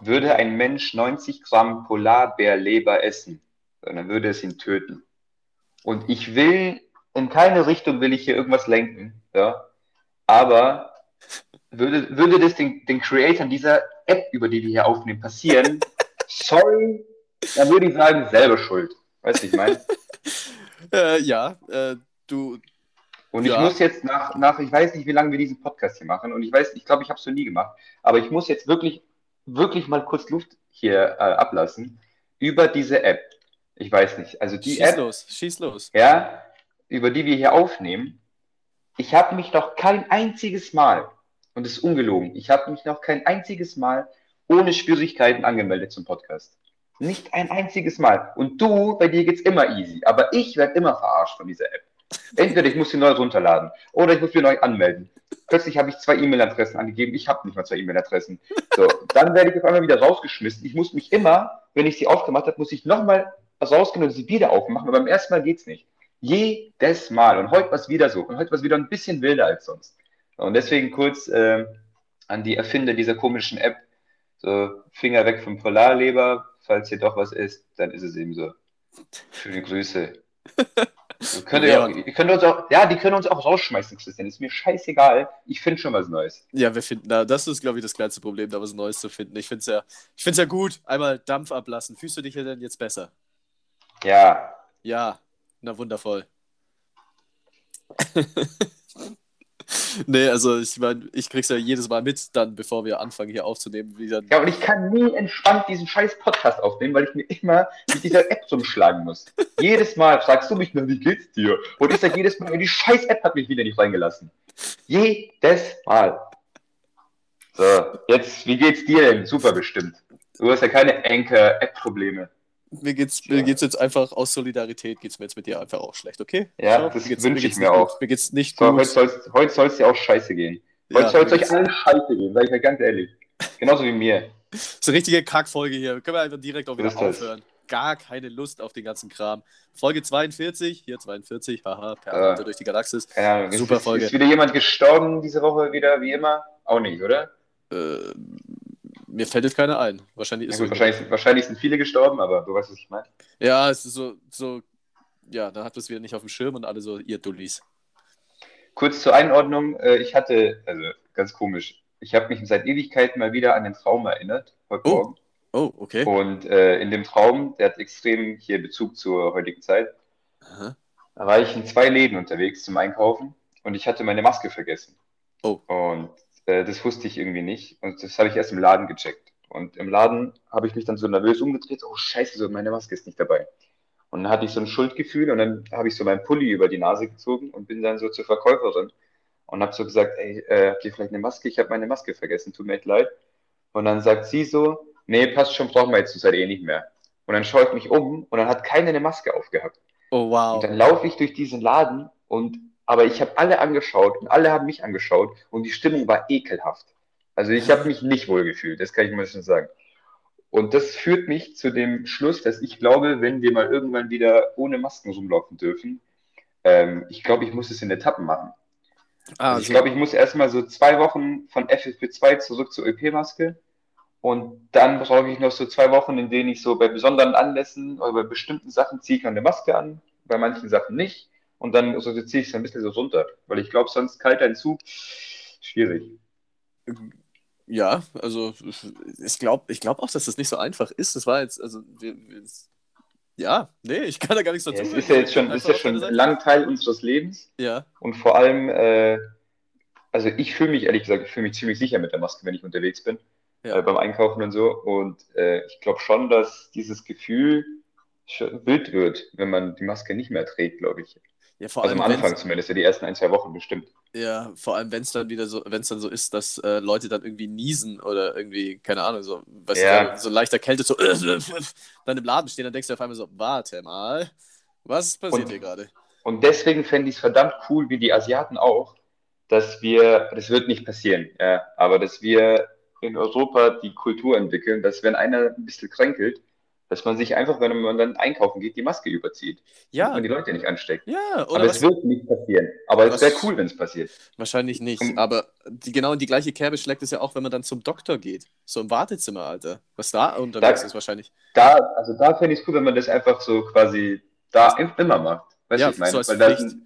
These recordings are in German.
würde ein Mensch 90 Gramm Polarbärleber essen, dann würde es ihn töten. Und ich will, in keine Richtung will ich hier irgendwas lenken, ja. Aber würde, würde das den, den Creatoren dieser App, über die wir hier aufnehmen, passieren, sorry, dann würde ich sagen, selber schuld. Weißt du, ich meine? Äh, ja, äh, du. Und Ja. ich muss jetzt nach, nach, ich weiß nicht, wie lange wir diesen Podcast hier machen. Und ich weiß, ich glaube, ich habe es noch nie gemacht. Aber ich muss jetzt wirklich, wirklich mal kurz Luft hier äh, ablassen über diese App. Ich weiß nicht. Also die schieß App, los, schieß los. ja, über die wir hier aufnehmen. Ich habe mich noch kein einziges Mal, und das ist ungelogen, ich habe mich noch kein einziges Mal ohne Schwierigkeiten angemeldet zum Podcast. Nicht ein einziges Mal. Und du, bei dir geht's immer easy. Aber ich werde immer verarscht von dieser App. Entweder ich muss sie neu runterladen oder ich muss mich neu anmelden. Plötzlich habe ich zwei E-Mail-Adressen angegeben. Ich habe nicht mal zwei E-Mail-Adressen. So, dann werde ich auf einmal wieder rausgeschmissen. Ich muss mich immer, wenn ich sie aufgemacht habe, muss ich nochmal rausgehen und sie wieder aufmachen. Aber beim ersten Mal geht's nicht. Jedes Mal. Und heute war es wieder so. Und heute war es wieder ein bisschen wilder als sonst. Und deswegen kurz äh, an die Erfinder dieser komischen App. So, Finger weg vom Polarleber. Falls hier doch was ist, dann ist es eben so. Schöne Grüße. Ihr könnt, ja. Ja. ihr könnt uns auch, ja, die können uns auch rausschmeißen, Christian. Ist mir scheißegal. Ich finde schon was Neues. Ja, wir finden da, das ist, glaube ich, das kleinste Problem, da was Neues zu finden. Ich finde es ja, ich find's ja gut. Einmal Dampf ablassen. Fühlst du dich ja denn jetzt besser? Ja, Ja, na wundervoll. nee, also ich meine, ich krieg's ja jedes Mal mit, dann, bevor wir anfangen hier aufzunehmen, wie dann. Ja, und ich kann nie entspannt diesen scheiß Podcast aufnehmen, weil ich mir immer mit dieser App rumschlagen muss. jedes Mal fragst du mich nur, wie geht's dir? Und ich sag jedes Mal, die scheiß App hat mich wieder nicht reingelassen. Jedes Mal. So, jetzt, wie geht's dir denn? Super bestimmt. Du hast ja keine Anchor-App-Probleme. Mir geht's, mir geht's jetzt einfach aus Solidarität, geht's mir jetzt mit dir einfach auch schlecht, okay? Ja, So, das mir geht's- wünsch mir ich mir auch. Gut. Mir geht's nicht So, heute gut. heute soll's dir auch scheiße gehen. Heute Ja, soll's mir euch allen scheiße gehen, sag ich mal ganz ehrlich. Genauso wie mir. So eine richtige Kackfolge hier. Können wir einfach direkt auch wieder Ist das. aufhören. Gar keine Lust auf den ganzen Kram. Folge 42, hier 42, haha, per Ja. Runter durch die Galaxis. Ahnung. Super ist, Folge. Ist wieder jemand gestorben diese Woche wieder, wie immer? Auch nicht, oder? Äh, mir fällt jetzt keiner ein. Wahrscheinlich Ja, ist gut, so. wahrscheinlich, sind- wahrscheinlich sind viele gestorben, aber du weißt, was ich meine. Ja, es ist so, so, ja, dann hat man es wieder nicht auf dem Schirm und alle so, ihr Dullis. Kurz zur Einordnung, äh, ich hatte, also ganz komisch, ich habe mich seit Ewigkeiten mal wieder an den Traum erinnert, heute Oh. Morgen. Oh, okay. Und äh, in dem Traum, der hat extrem hier Bezug zur heutigen Zeit, Aha. da war ich in zwei Läden unterwegs zum Einkaufen und ich hatte meine Maske vergessen. Oh. Und äh, das wusste ich irgendwie nicht und das habe ich erst im Laden gecheckt. Und im Laden habe ich mich dann so nervös umgedreht, oh scheiße, so meine Maske ist nicht dabei. Und dann hatte ich so ein Schuldgefühl und dann habe ich so meinen Pulli über die Nase gezogen und bin dann so zur Verkäuferin und habe so gesagt, ey, äh, habt ihr vielleicht eine Maske? Ich habe meine Maske vergessen, tut mir leid. Und dann sagt sie so, nee, passt schon, brauchen wir jetzt zur Zeit eh nicht mehr. Und dann schaue ich mich um und dann hat keiner eine Maske aufgehabt. Oh, Und wow. dann laufe ich durch diesen Laden und aber ich habe alle angeschaut und alle haben mich angeschaut und die Stimmung war ekelhaft. Also ich habe mich nicht wohl gefühlt, das kann ich mal schon sagen. Und das führt mich zu dem Schluss, dass ich glaube, wenn wir mal irgendwann wieder ohne Masken rumlaufen dürfen, ähm, ich glaube, ich muss es in Etappen machen. Ah, Also ich glaube, ich muss erstmal so zwei Wochen von FFP2 zurück zur ÖP-Maske. Und dann brauche ich noch so zwei Wochen, in denen ich so bei besonderen Anlässen oder bei bestimmten Sachen ziehe ich eine Maske an, bei manchen Sachen nicht. Und dann so ziehe ich es ein bisschen so runter. Weil ich glaube, sonst kalter Entzug, schwierig. Ja, also ich glaube ich glaub auch, dass das nicht so einfach ist. Das war jetzt, also wir, wir, ja, nee, ich kann da gar nichts Ja, dazu es sagen. ist ja jetzt schon, ist ja schon deiner Seite. lang Teil unseres Lebens. Ja, Und vor allem, äh, also ich fühle mich, ehrlich gesagt, ich fühle mich ziemlich sicher mit der Maske, wenn ich unterwegs bin, Ja. äh, beim Einkaufen und so. Und äh, ich glaube schon, dass dieses Gefühl wild wird, wenn man die Maske nicht mehr trägt, glaube ich. Ja vor Also am Anfang zumindest, ja die ersten ein, zwei Wochen bestimmt. ja, vor allem, wenn es dann wieder so, wenn es dann so ist, dass äh, Leute dann irgendwie niesen oder irgendwie, keine Ahnung, so, weißt Ja. du, so leicht erkältet, so dann im Laden stehen, dann denkst du auf einmal so, warte mal, was passiert Und- hier gerade? Und deswegen fände ich es verdammt cool, wie die Asiaten auch, dass wir, das wird nicht passieren, ja, aber dass wir in Europa die Kultur entwickeln, dass wenn einer ein bisschen kränkelt, dass man sich einfach, wenn man dann einkaufen geht, die Maske überzieht. Ja. Man die Leute nicht ansteckt. Ja, oder Aber es wird nicht passieren. Aber es wäre cool, wenn es passiert. wahrscheinlich nicht. Um- Aber die, genau in die gleiche Kerbe schlägt es ja auch, wenn man dann zum Doktor geht. So im Wartezimmer, Alter. Was da unterwegs Da- ist wahrscheinlich. Da, also da fände ich es cool, wenn man das einfach so quasi da im- immer macht. Weißt du, Ja, was ich meine? so weil da Pflicht. sind,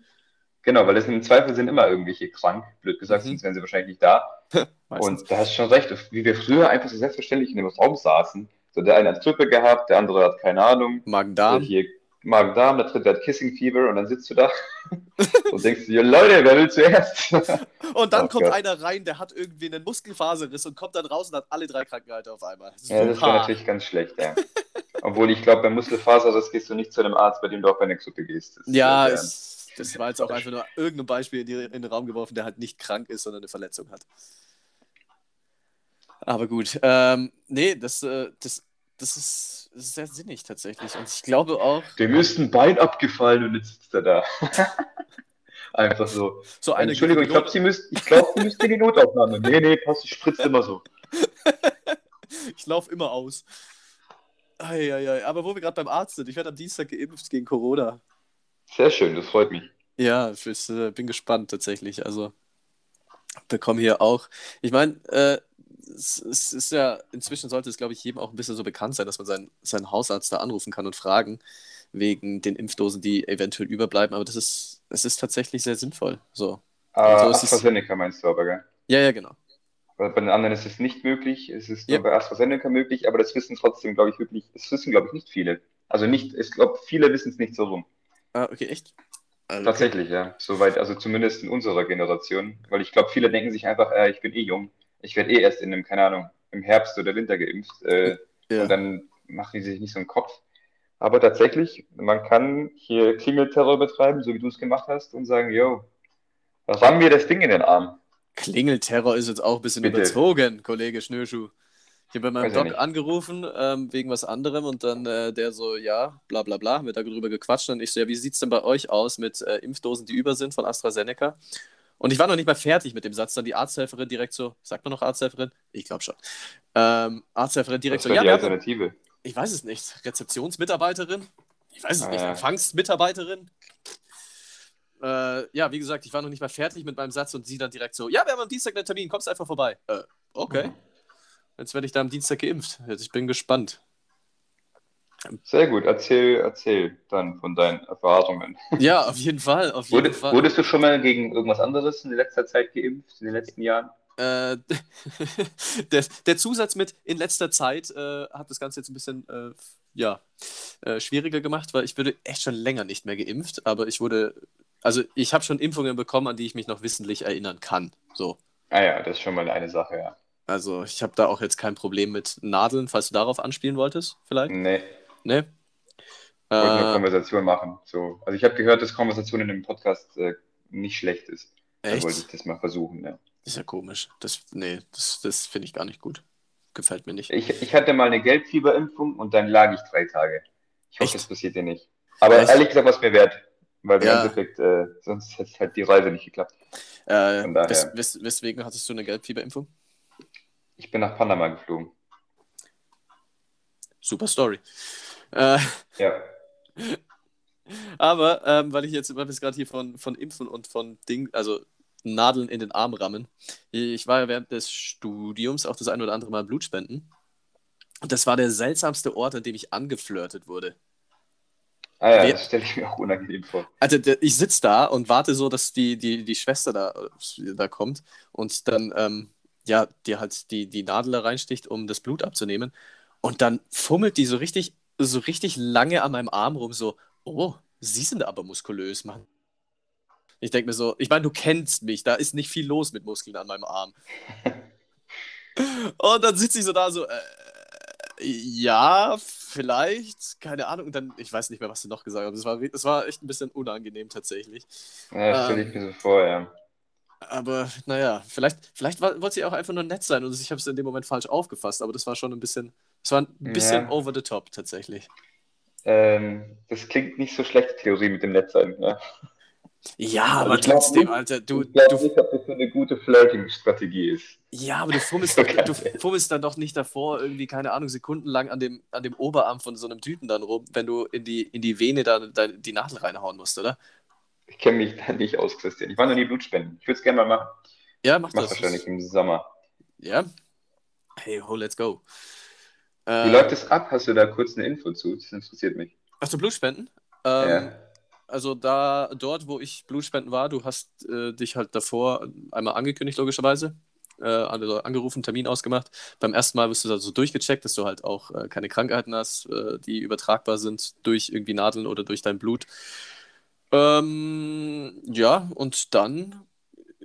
genau, weil das im Zweifel sind immer irgendwelche krank, blöd gesagt, Mhm. sonst wären sie wahrscheinlich nicht da. Und da hast du schon recht, wie wir früher einfach so selbstverständlich in dem Raum saßen. So der eine hat Grippe gehabt, der andere hat keine Ahnung, Magen-Darm. hier Magen-Darm, der dritte hat Kissing Fever und dann sitzt du da und denkst dir, Leute, wer will zuerst? Und dann Oh kommt Gott. einer rein, der hat irgendwie einen Muskelfaserriss und kommt dann raus und hat alle drei Krankheiten auf einmal. ja, das Super. natürlich ganz schlecht, ja. Obwohl ich glaube, bei Muskelfaserriss gehst du nicht zu einem Arzt, bei dem du auch bei einer Grippe gehst. Das, Ja, äh, es, das war jetzt auch einfach nur irgendein Beispiel in den Raum geworfen, der halt nicht krank ist, sondern eine Verletzung hat. Aber gut. Ähm, nee, das, äh, das, das, ist, das ist sehr sinnig tatsächlich. Und ich glaube auch, Dem ist ein Bein abgefallen und jetzt sitzt er da. Einfach so. so eine Entschuldigung, ich glaube, Sie müsst, ich glaub, Sie müssten in die Notaufnahme. Nee, nee, passt, ich spritze immer so. ich laufe immer aus. Eieiei. Aber wo wir gerade beim Arzt sind, ich werde am Dienstag geimpft gegen Corona. Sehr schön, das freut mich. Ja, ich äh, bin gespannt tatsächlich. Also bekomme hier auch. Ich meine, äh, es, es ist ja, inzwischen sollte es, glaube ich, jedem auch ein bisschen so bekannt sein, dass man seinen, seinen Hausarzt da anrufen kann und fragen, wegen den Impfdosen, die eventuell überbleiben. Aber das ist, es ist tatsächlich sehr sinnvoll. So. Äh, so ist es- AstraZeneca meinst du aber, gell? Ja, ja, genau. Weil bei den anderen ist es nicht möglich, es ist Ja. nur bei AstraZeneca möglich, aber das wissen trotzdem, glaube ich, wirklich, es wissen, glaube ich, nicht viele. Also nicht, ich glaube, viele wissen es nicht so rum. Ah, okay, echt? Also, Tatsächlich, ja. Soweit, also zumindest in unserer Generation. Weil ich glaube, viele denken sich einfach, äh, ich bin eh jung, ich werde eh erst in einem, keine Ahnung, im Herbst oder Winter geimpft. Äh, Ja. Und dann machen die sich nicht so einen Kopf. Aber tatsächlich, man kann hier Klingelterror betreiben, so wie du es gemacht hast, und sagen, yo, ramm mir das Ding in den Arm. Klingelterror ist jetzt auch ein bisschen Bitte. überzogen, Kollege Schnürschuh. Ich habe bei meinem Doc angerufen ähm, wegen was anderem und dann äh, der so, ja, bla bla bla, haben wir darüber gequatscht und ich so, ja, wie sieht es denn bei euch aus mit äh, Impfdosen, die über sind von AstraZeneca? Und ich war noch nicht mal fertig mit dem Satz, dann die Arzthelferin direkt so, sagt man noch Arzthelferin? Ich glaube schon. Ähm, Arzthelferin direkt Das so, ja, die wir haben, Alternative. ich weiß es nicht, Rezeptionsmitarbeiterin? Ich weiß es Ah, nicht, ja. Empfangsmitarbeiterin? Äh, ja, wie gesagt, ich war noch nicht mal fertig mit meinem Satz und sie dann direkt so, ja, wir haben am Dienstag einen Termin, kommst einfach vorbei. Äh, okay. Jetzt werde ich da am Dienstag geimpft. Jetzt, ich bin gespannt. Sehr gut, erzähl, erzähl dann von deinen Erfahrungen. Ja, auf jeden Fall, auf jeden Wurde, Fall. wurdest du schon mal gegen irgendwas anderes in letzter Zeit geimpft, in den letzten Jahren? Äh, der, der Zusatz mit in letzter Zeit äh, hat das Ganze jetzt ein bisschen äh, ja, äh, schwieriger gemacht, weil ich wurde echt schon länger nicht mehr geimpft, aber ich wurde, also ich habe schon Impfungen bekommen, an die ich mich noch wissentlich erinnern kann. So. Ah ja, das ist schon mal eine Sache, ja. Also ich habe da auch jetzt kein Problem mit Nadeln, falls du darauf anspielen wolltest, vielleicht. Nee, Ne? ich wollte nur Äh, Konversation machen. So. Also ich habe gehört, dass Konversation in dem Podcast äh, nicht schlecht ist. Dann wollte ich echt? das mal versuchen, ja. Ist ja komisch. Das, nee, das, das finde ich gar nicht gut. Gefällt mir nicht. Ich, ich hatte mal eine Gelbfieberimpfung und dann lag ich drei Tage. Ich hoffe, Echt? das passiert dir nicht. Aber Echt? ehrlich gesagt, was mir wert. Weil im Ja. Endeffekt, äh, sonst hätte halt die Reise nicht geklappt. Äh, wes, wes, weswegen hattest du eine Gelbfieberimpfung? Ich bin nach Panama geflogen. Super Story. Äh, Ja. aber ähm, weil ich jetzt, weil wir es gerade hier von, von Impfen und von Ding, also Nadeln in den Arm rammen. Ich war ja während des Studiums auch das ein oder andere Mal Blutspenden. Und das war der seltsamste Ort, an dem ich angeflirtet wurde. Ah ja, das stelle ich mir auch unangenehm vor. Also ich sitze da und warte so, dass die, die, die Schwester da, äh, da kommt und dann ähm, ja, dir halt die, die Nadel da reinsticht, um das Blut abzunehmen. Und dann fummelt die so richtig, so richtig lange an meinem Arm rum, so, oh, sie sind aber muskulös, Mann. Ich denke mir so, ich meine, du kennst mich, da ist nicht viel los mit Muskeln an meinem Arm. Und dann sitze ich so da so, äh, ja, vielleicht, keine Ahnung. Und dann, ich weiß nicht mehr, was du noch gesagt hast. Das war, das war echt ein bisschen unangenehm tatsächlich. Ja, das stelle Ähm. ich mir so vor, ja. Aber naja, vielleicht, vielleicht war- wollte sie auch einfach nur nett sein und ich habe es in dem Moment falsch aufgefasst, aber das war schon ein bisschen, das war ein bisschen Ja. over the top tatsächlich. Ähm, das klingt nicht so schlecht, Theorie mit dem Netzsein. Ja. Ja, Also aber trotzdem, nicht- Alter, du, ich glaube nicht, ob das so eine gute Flirting-Strategie ist. ja, aber du fummelst, du fummelst dann doch nicht davor irgendwie, keine Ahnung, sekundenlang an dem, an dem Oberarm von so einem Typen dann rum, wenn du in die, in die Vene da, da die Nadel reinhauen musst, oder? Ich kenne mich da nicht aus, Christian. Ich war noch nie Blutspenden. Ich würde es gerne mal machen. Ja, mach Ich das. wahrscheinlich im Sommer. Ja. Hey, ho, let's go. Wie Äh, läuft es ab? Hast du da kurz eine Info zu? Das interessiert mich. Hast du Blutspenden? Ähm, Ja. Also da, dort, wo ich Blutspenden war, du hast äh, dich halt davor einmal angekündigt, logischerweise. Äh, also angerufen, Termin ausgemacht. Beim ersten Mal wirst du da so durchgecheckt, dass du halt auch äh, keine Krankheiten hast, äh, die übertragbar sind durch irgendwie Nadeln oder durch dein Blut. Ähm, ja, und dann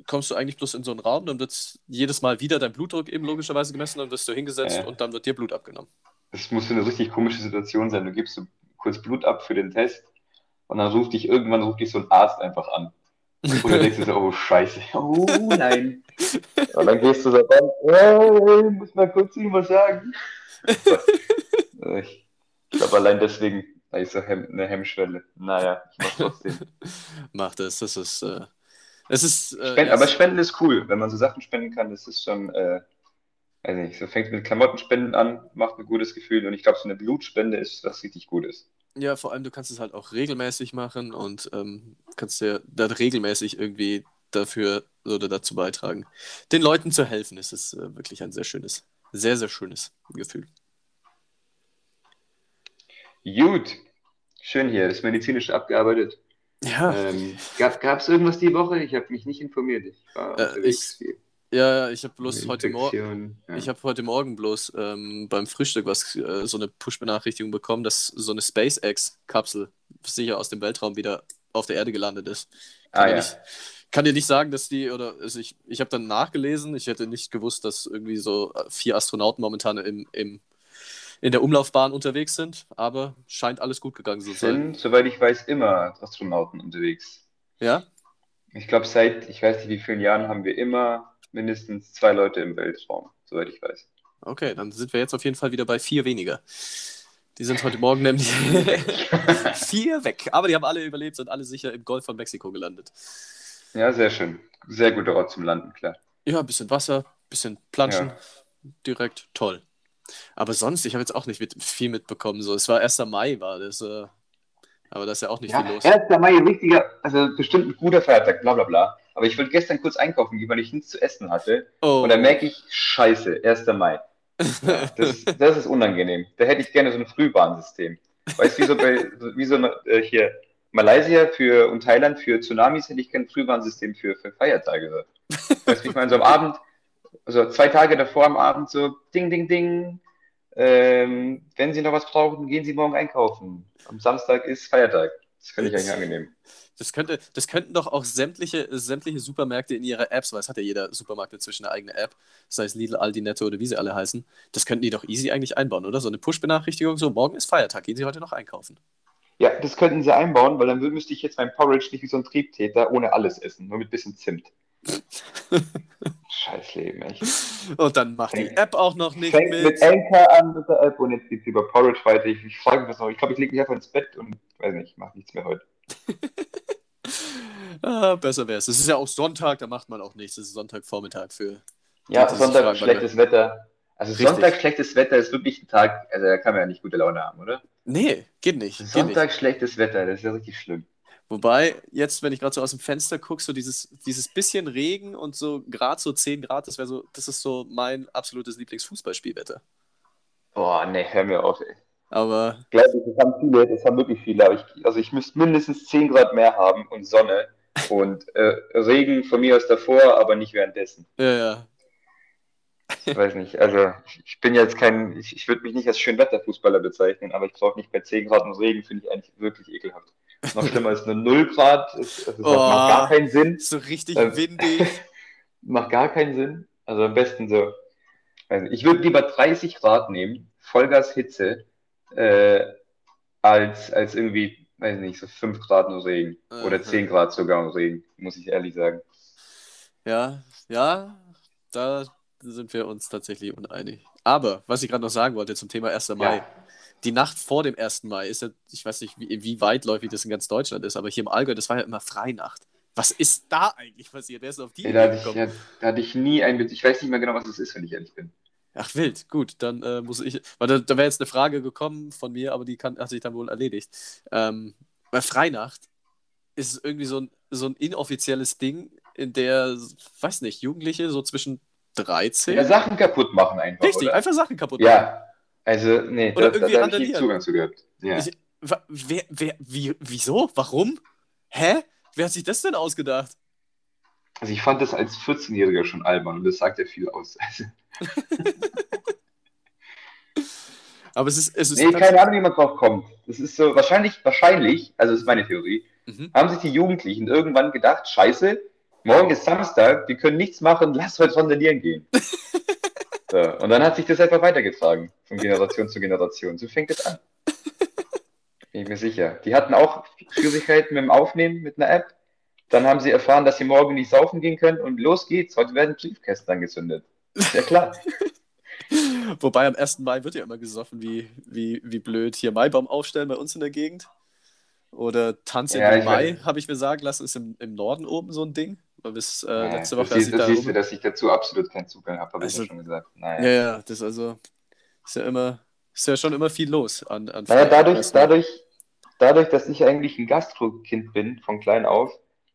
kommst du eigentlich bloß in so einen Raum, dann wird jedes Mal wieder dein Blutdruck eben logischerweise gemessen, dann wirst du hingesetzt Ja. und dann wird dir Blut abgenommen. Das muss so eine richtig komische Situation sein. Du gibst so kurz Blut ab für den Test und dann ruft dich irgendwann ruft dich so ein Arzt einfach an. Und dann denkst du so, oh Scheiße, oh nein. Und dann gehst du so ran, hey, muss mal kurz irgendwas sagen. Ich, ich glaube, allein deswegen habe ich so Hem eine Hemmschwelle. Naja, ich mach trotzdem. Mach das, das ist, äh, es ist, äh, Spenden, ja, aber Spenden ist cool, wenn man so Sachen spenden kann, das ist schon, äh, weiß nicht, so fängt mit Klamottenspenden an, macht ein gutes Gefühl und ich glaube, so eine Blutspende ist was richtig Gutes. Ja, vor allem, du kannst es halt auch regelmäßig machen und ähm, kannst dir dann regelmäßig irgendwie dafür oder dazu beitragen. Den Leuten zu helfen, ist es äh, wirklich ein sehr schönes, sehr, sehr schönes Gefühl. Gut, schön hier, das Medizinische abgearbeitet. Ja, Ähm, gab es irgendwas die Woche? Ich habe mich nicht informiert. Ich war Äh, ich- ja, ich habe bloß heute Morgen. Ja. Ich habe heute Morgen bloß ähm, beim Frühstück was, äh, so eine Push-Benachrichtigung bekommen, dass so eine SpaceX-Kapsel sicher aus dem Weltraum wieder auf der Erde gelandet ist. Kann, Ah, ja. nicht, kann dir nicht sagen, dass die, oder also ich, ich habe dann nachgelesen, ich hätte nicht gewusst, dass irgendwie so äh, vier Astronauten momentan im, im, in der Umlaufbahn unterwegs sind, aber scheint alles gut gegangen zu sein. sind, soweit ich weiß, immer Astronauten unterwegs. Ja? Ich glaube, seit, ich weiß nicht wie vielen Jahren, haben wir immer mindestens zwei Leute im Weltraum, soweit ich weiß. Okay, dann sind wir jetzt auf jeden Fall wieder bei vier weniger. Die sind heute Morgen nämlich vier weg, aber die haben alle überlebt, sind alle sicher im Golf von Mexiko gelandet. Ja, sehr schön. Sehr guter Ort zum Landen, klar. Ja, ein bisschen Wasser, bisschen Planschen, Ja. direkt, toll. Aber sonst, ich habe jetzt auch nicht mit, viel mitbekommen. So, es war 1. Mai, war das. Äh, aber da ist ja auch nicht Ja, viel los. 1. Mai, wichtiger, also bestimmt ein guter Feiertag, bla bla bla. Aber ich wollte gestern kurz einkaufen gehen, weil ich nichts zu essen hatte. Oh, Und dann merke ich, scheiße, 1. Mai. Das, das ist unangenehm. Da hätte ich gerne so ein Frühwarnsystem. Weißt du, wie so bei, wie so äh, hier Malaysia für und Thailand für Tsunamis hätte ich gerne ein Frühwarnsystem für, für Feiertage. Weißt du, wie ich meine, so am Abend, also zwei Tage davor am Abend so ding, ding, ding. Ähm, wenn Sie noch was brauchen, gehen Sie morgen einkaufen. Am Samstag ist Feiertag. Das finde ich eigentlich angenehm. das, könnte, das könnten doch auch sämtliche, sämtliche Supermärkte in ihre Apps, weil es hat ja jeder Supermarkt inzwischen eine eigene App, sei es Lidl, Aldi, Netto oder wie sie alle heißen. Das könnten die doch easy eigentlich einbauen, oder? So eine Push-Benachrichtigung, so morgen ist Feiertag, gehen Sie heute noch einkaufen. Ja, das könnten Sie einbauen, weil dann müsste ich jetzt mein Porridge nicht wie so ein Triebtäter ohne alles essen, nur mit bisschen Zimt. Scheiß Leben, echt. Und dann macht die App auch noch nicht Fängt mit. mit Anchor an mit der App und jetzt geht's über Porridge weiter. Ich, ich frage mich was noch. Ich glaube, ich lege mich einfach ins Bett und weiß nicht, ich mache nichts mehr heute. Ah, besser wäre es. Es ist ja auch Sonntag, da macht man auch nichts. Es ist Sonntagvormittag für. Ja, Sonntag fragen, schlechtes Wetter. Also Richtig. Sonntag schlechtes Wetter ist wirklich ein Tag, also da kann man ja nicht gute Laune haben, oder? Nee, geht nicht. Geht nicht. Sonntag schlechtes Wetter, das ist ja richtig schlimm. Wobei, jetzt, wenn ich gerade so aus dem Fenster gucke, so dieses, dieses bisschen Regen und so gerade so 10 Grad, das wäre so, das ist so mein absolutes Lieblingsfußballspielwetter. Boah, nee, hör mir auf, ey. Aber Glaube ich, das haben viele, das haben wirklich viele, aber ich, also ich müsste mindestens 10 Grad mehr haben und Sonne und äh, Regen von mir aus davor, aber nicht währenddessen. ja, ja. Ich weiß nicht, also ich, ich bin jetzt kein, ich, ich würde mich nicht als Schönwetterfußballer bezeichnen, aber ich brauche nicht bei 10 Grad und Regen, finde ich eigentlich wirklich ekelhaft. Noch schlimmer ist eine 0 Grad, also das Oh. macht gar keinen Sinn, So richtig Ähm, windig. macht gar keinen Sinn. Also am besten so, nicht, ich würde lieber 30 Grad nehmen, Vollgas Hitze, äh, als, als irgendwie, weiß nicht, so 5 Grad und Regen. Oder Aha. 10 Grad sogar und Regen, muss ich ehrlich sagen. Ja, ja, da sind wir uns tatsächlich uneinig. Aber, was ich gerade noch sagen wollte zum Thema 1. Mai. Ja. Die Nacht vor dem 1. Mai ist ja, ich weiß nicht, wie, wie weitläufig das in ganz Deutschland ist, aber hier im Allgäu, das war ja immer Freinacht. Was ist da eigentlich passiert? Wer ist auf die Ey, da, hatte ich, gekommen? ja, da hatte ich nie ein Ich weiß nicht mehr genau, was es ist, wenn ich ehrlich bin. Ach, wild, gut, dann äh, muss ich. Weil da, da wäre jetzt eine Frage gekommen von mir, aber die kann, hat sich dann wohl erledigt. Ähm, bei Freinacht ist es irgendwie so ein, so ein inoffizielles Ding, in der, weiß nicht, Jugendliche so zwischen 13. Ja, Sachen kaputt machen einfach. Richtig, oder? einfach Sachen kaputt machen. Ja, also, nee, Oder da, irgendwie da habe ich nie. Zugang zu gehabt. Ja. Ich, wer, wer, wie, wieso? Warum? Hä? Wer hat sich das denn ausgedacht? Also ich fand das als 14-Jähriger schon albern und das sagt ja viel aus. Aber es ist, es ist nee, keine Ahnung, wie man drauf kommt. Das ist so, wahrscheinlich, wahrscheinlich, also das ist meine Theorie, Mhm. haben sich die Jugendlichen irgendwann gedacht, scheiße, morgen ist Samstag, wir können nichts machen, lass heute randalieren gehen. so, und dann hat sich das einfach weitergetragen, von Generation zu Generation. So fängt es an. Bin ich mir sicher. Die hatten auch Schwierigkeiten mit dem Aufnehmen mit einer App. Dann haben sie erfahren, dass sie morgen nicht saufen gehen können und los geht's. Heute werden Briefkästen angezündet. Ja klar. Wobei am 1. Mai wird ja immer gesoffen, wie, wie, wie blöd. Hier Maibaum aufstellen bei uns in der Gegend. Oder Tanz Ja, im ich Mai, habe ich mir sagen lassen, ist im, im Norden oben so ein Ding. Weil bis äh, Ja, letzte das Woche, siehst, ich das da siehst du, dass ich dazu absolut keinen Zugang habe, habe ich Also- ja schon gesagt. Naja. Ja, ja, das ist also ist ja immer, ist ja schon immer viel los an, an Naja, dadurch, dadurch, dadurch, dass ich eigentlich ein Gastro-Kind bin, von klein auf,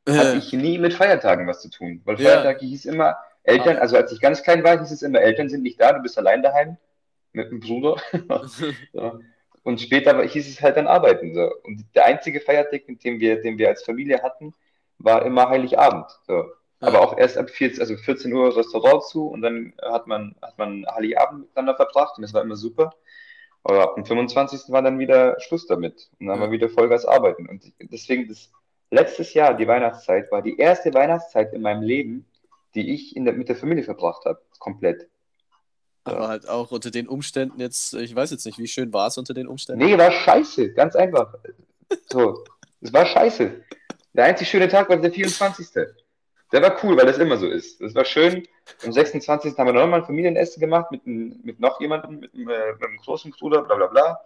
hatte Äh, ich nie mit Feiertagen was zu tun. Weil Ja. Feiertage hieß immer, Eltern, Ah. also als ich ganz klein war, hieß es immer, Eltern sind nicht da, du bist allein daheim mit dem Bruder. ja. Und später hieß es halt dann arbeiten. So. Und der einzige Feiertag, den wir, den wir als Familie hatten, war immer Heiligabend. So. Aber auch erst ab 14, also 14 Uhr Restaurant zu und dann hat man, hat man Heiligabend miteinander verbracht und das war immer super. Aber ab dem 25. war dann wieder Schluss damit. Und dann haben wir wieder Vollgas arbeiten. Und deswegen, das letztes Jahr, die Weihnachtszeit, war die erste Weihnachtszeit in meinem Leben, die ich in der, mit der Familie verbracht habe. Komplett. aber halt auch unter den Umständen jetzt, ich weiß jetzt nicht, wie schön war es unter den Umständen? Nee, war scheiße. Ganz einfach. So. Es war scheiße. Der einzig schöne Tag war der 24. Der war cool, weil das immer so ist. Das war schön. Am 26. haben wir nochmal ein Familienessen gemacht mit, mit noch jemandem, mit, äh, mit einem großen Bruder, bla bla bla.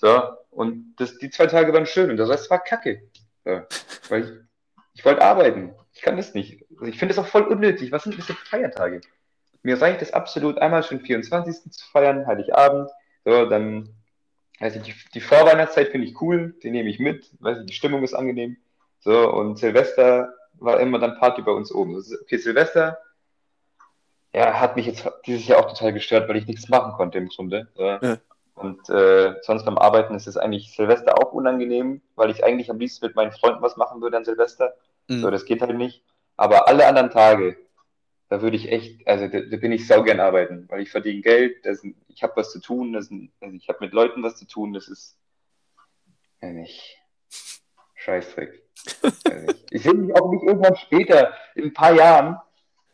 So. Und das, die zwei Tage waren schön und der Rest war kacke. So. Weil ich, ich wollte arbeiten. Ich kann das nicht. Also ich finde das auch voll unnötig. Was sind das für Feiertage? Mir reicht es absolut, einmal schon 24. zu feiern, Heiligabend. So, dann, also die, die Vorweihnachtszeit finde ich cool, die nehme ich mit. Weiß ich, die Stimmung ist angenehm. So, und Silvester war immer dann Party bei uns oben. Okay, Silvester, ja, hat mich jetzt dieses Jahr auch total gestört, weil ich nichts machen konnte im Grunde. Ja. Und äh, sonst beim Arbeiten ist es eigentlich Silvester auch unangenehm, weil ich eigentlich am liebsten mit meinen Freunden was machen würde an Silvester. Mhm. So, das geht halt nicht. Aber alle anderen Tage, da würde ich echt, also da, da bin ich saugern arbeiten, weil ich verdiene Geld, das sind, ich habe was zu tun, das sind, also ich habe mit Leuten was zu tun, das ist ja nicht Scheißdreck. Ich sehe mich auch nicht irgendwann später, in ein paar Jahren,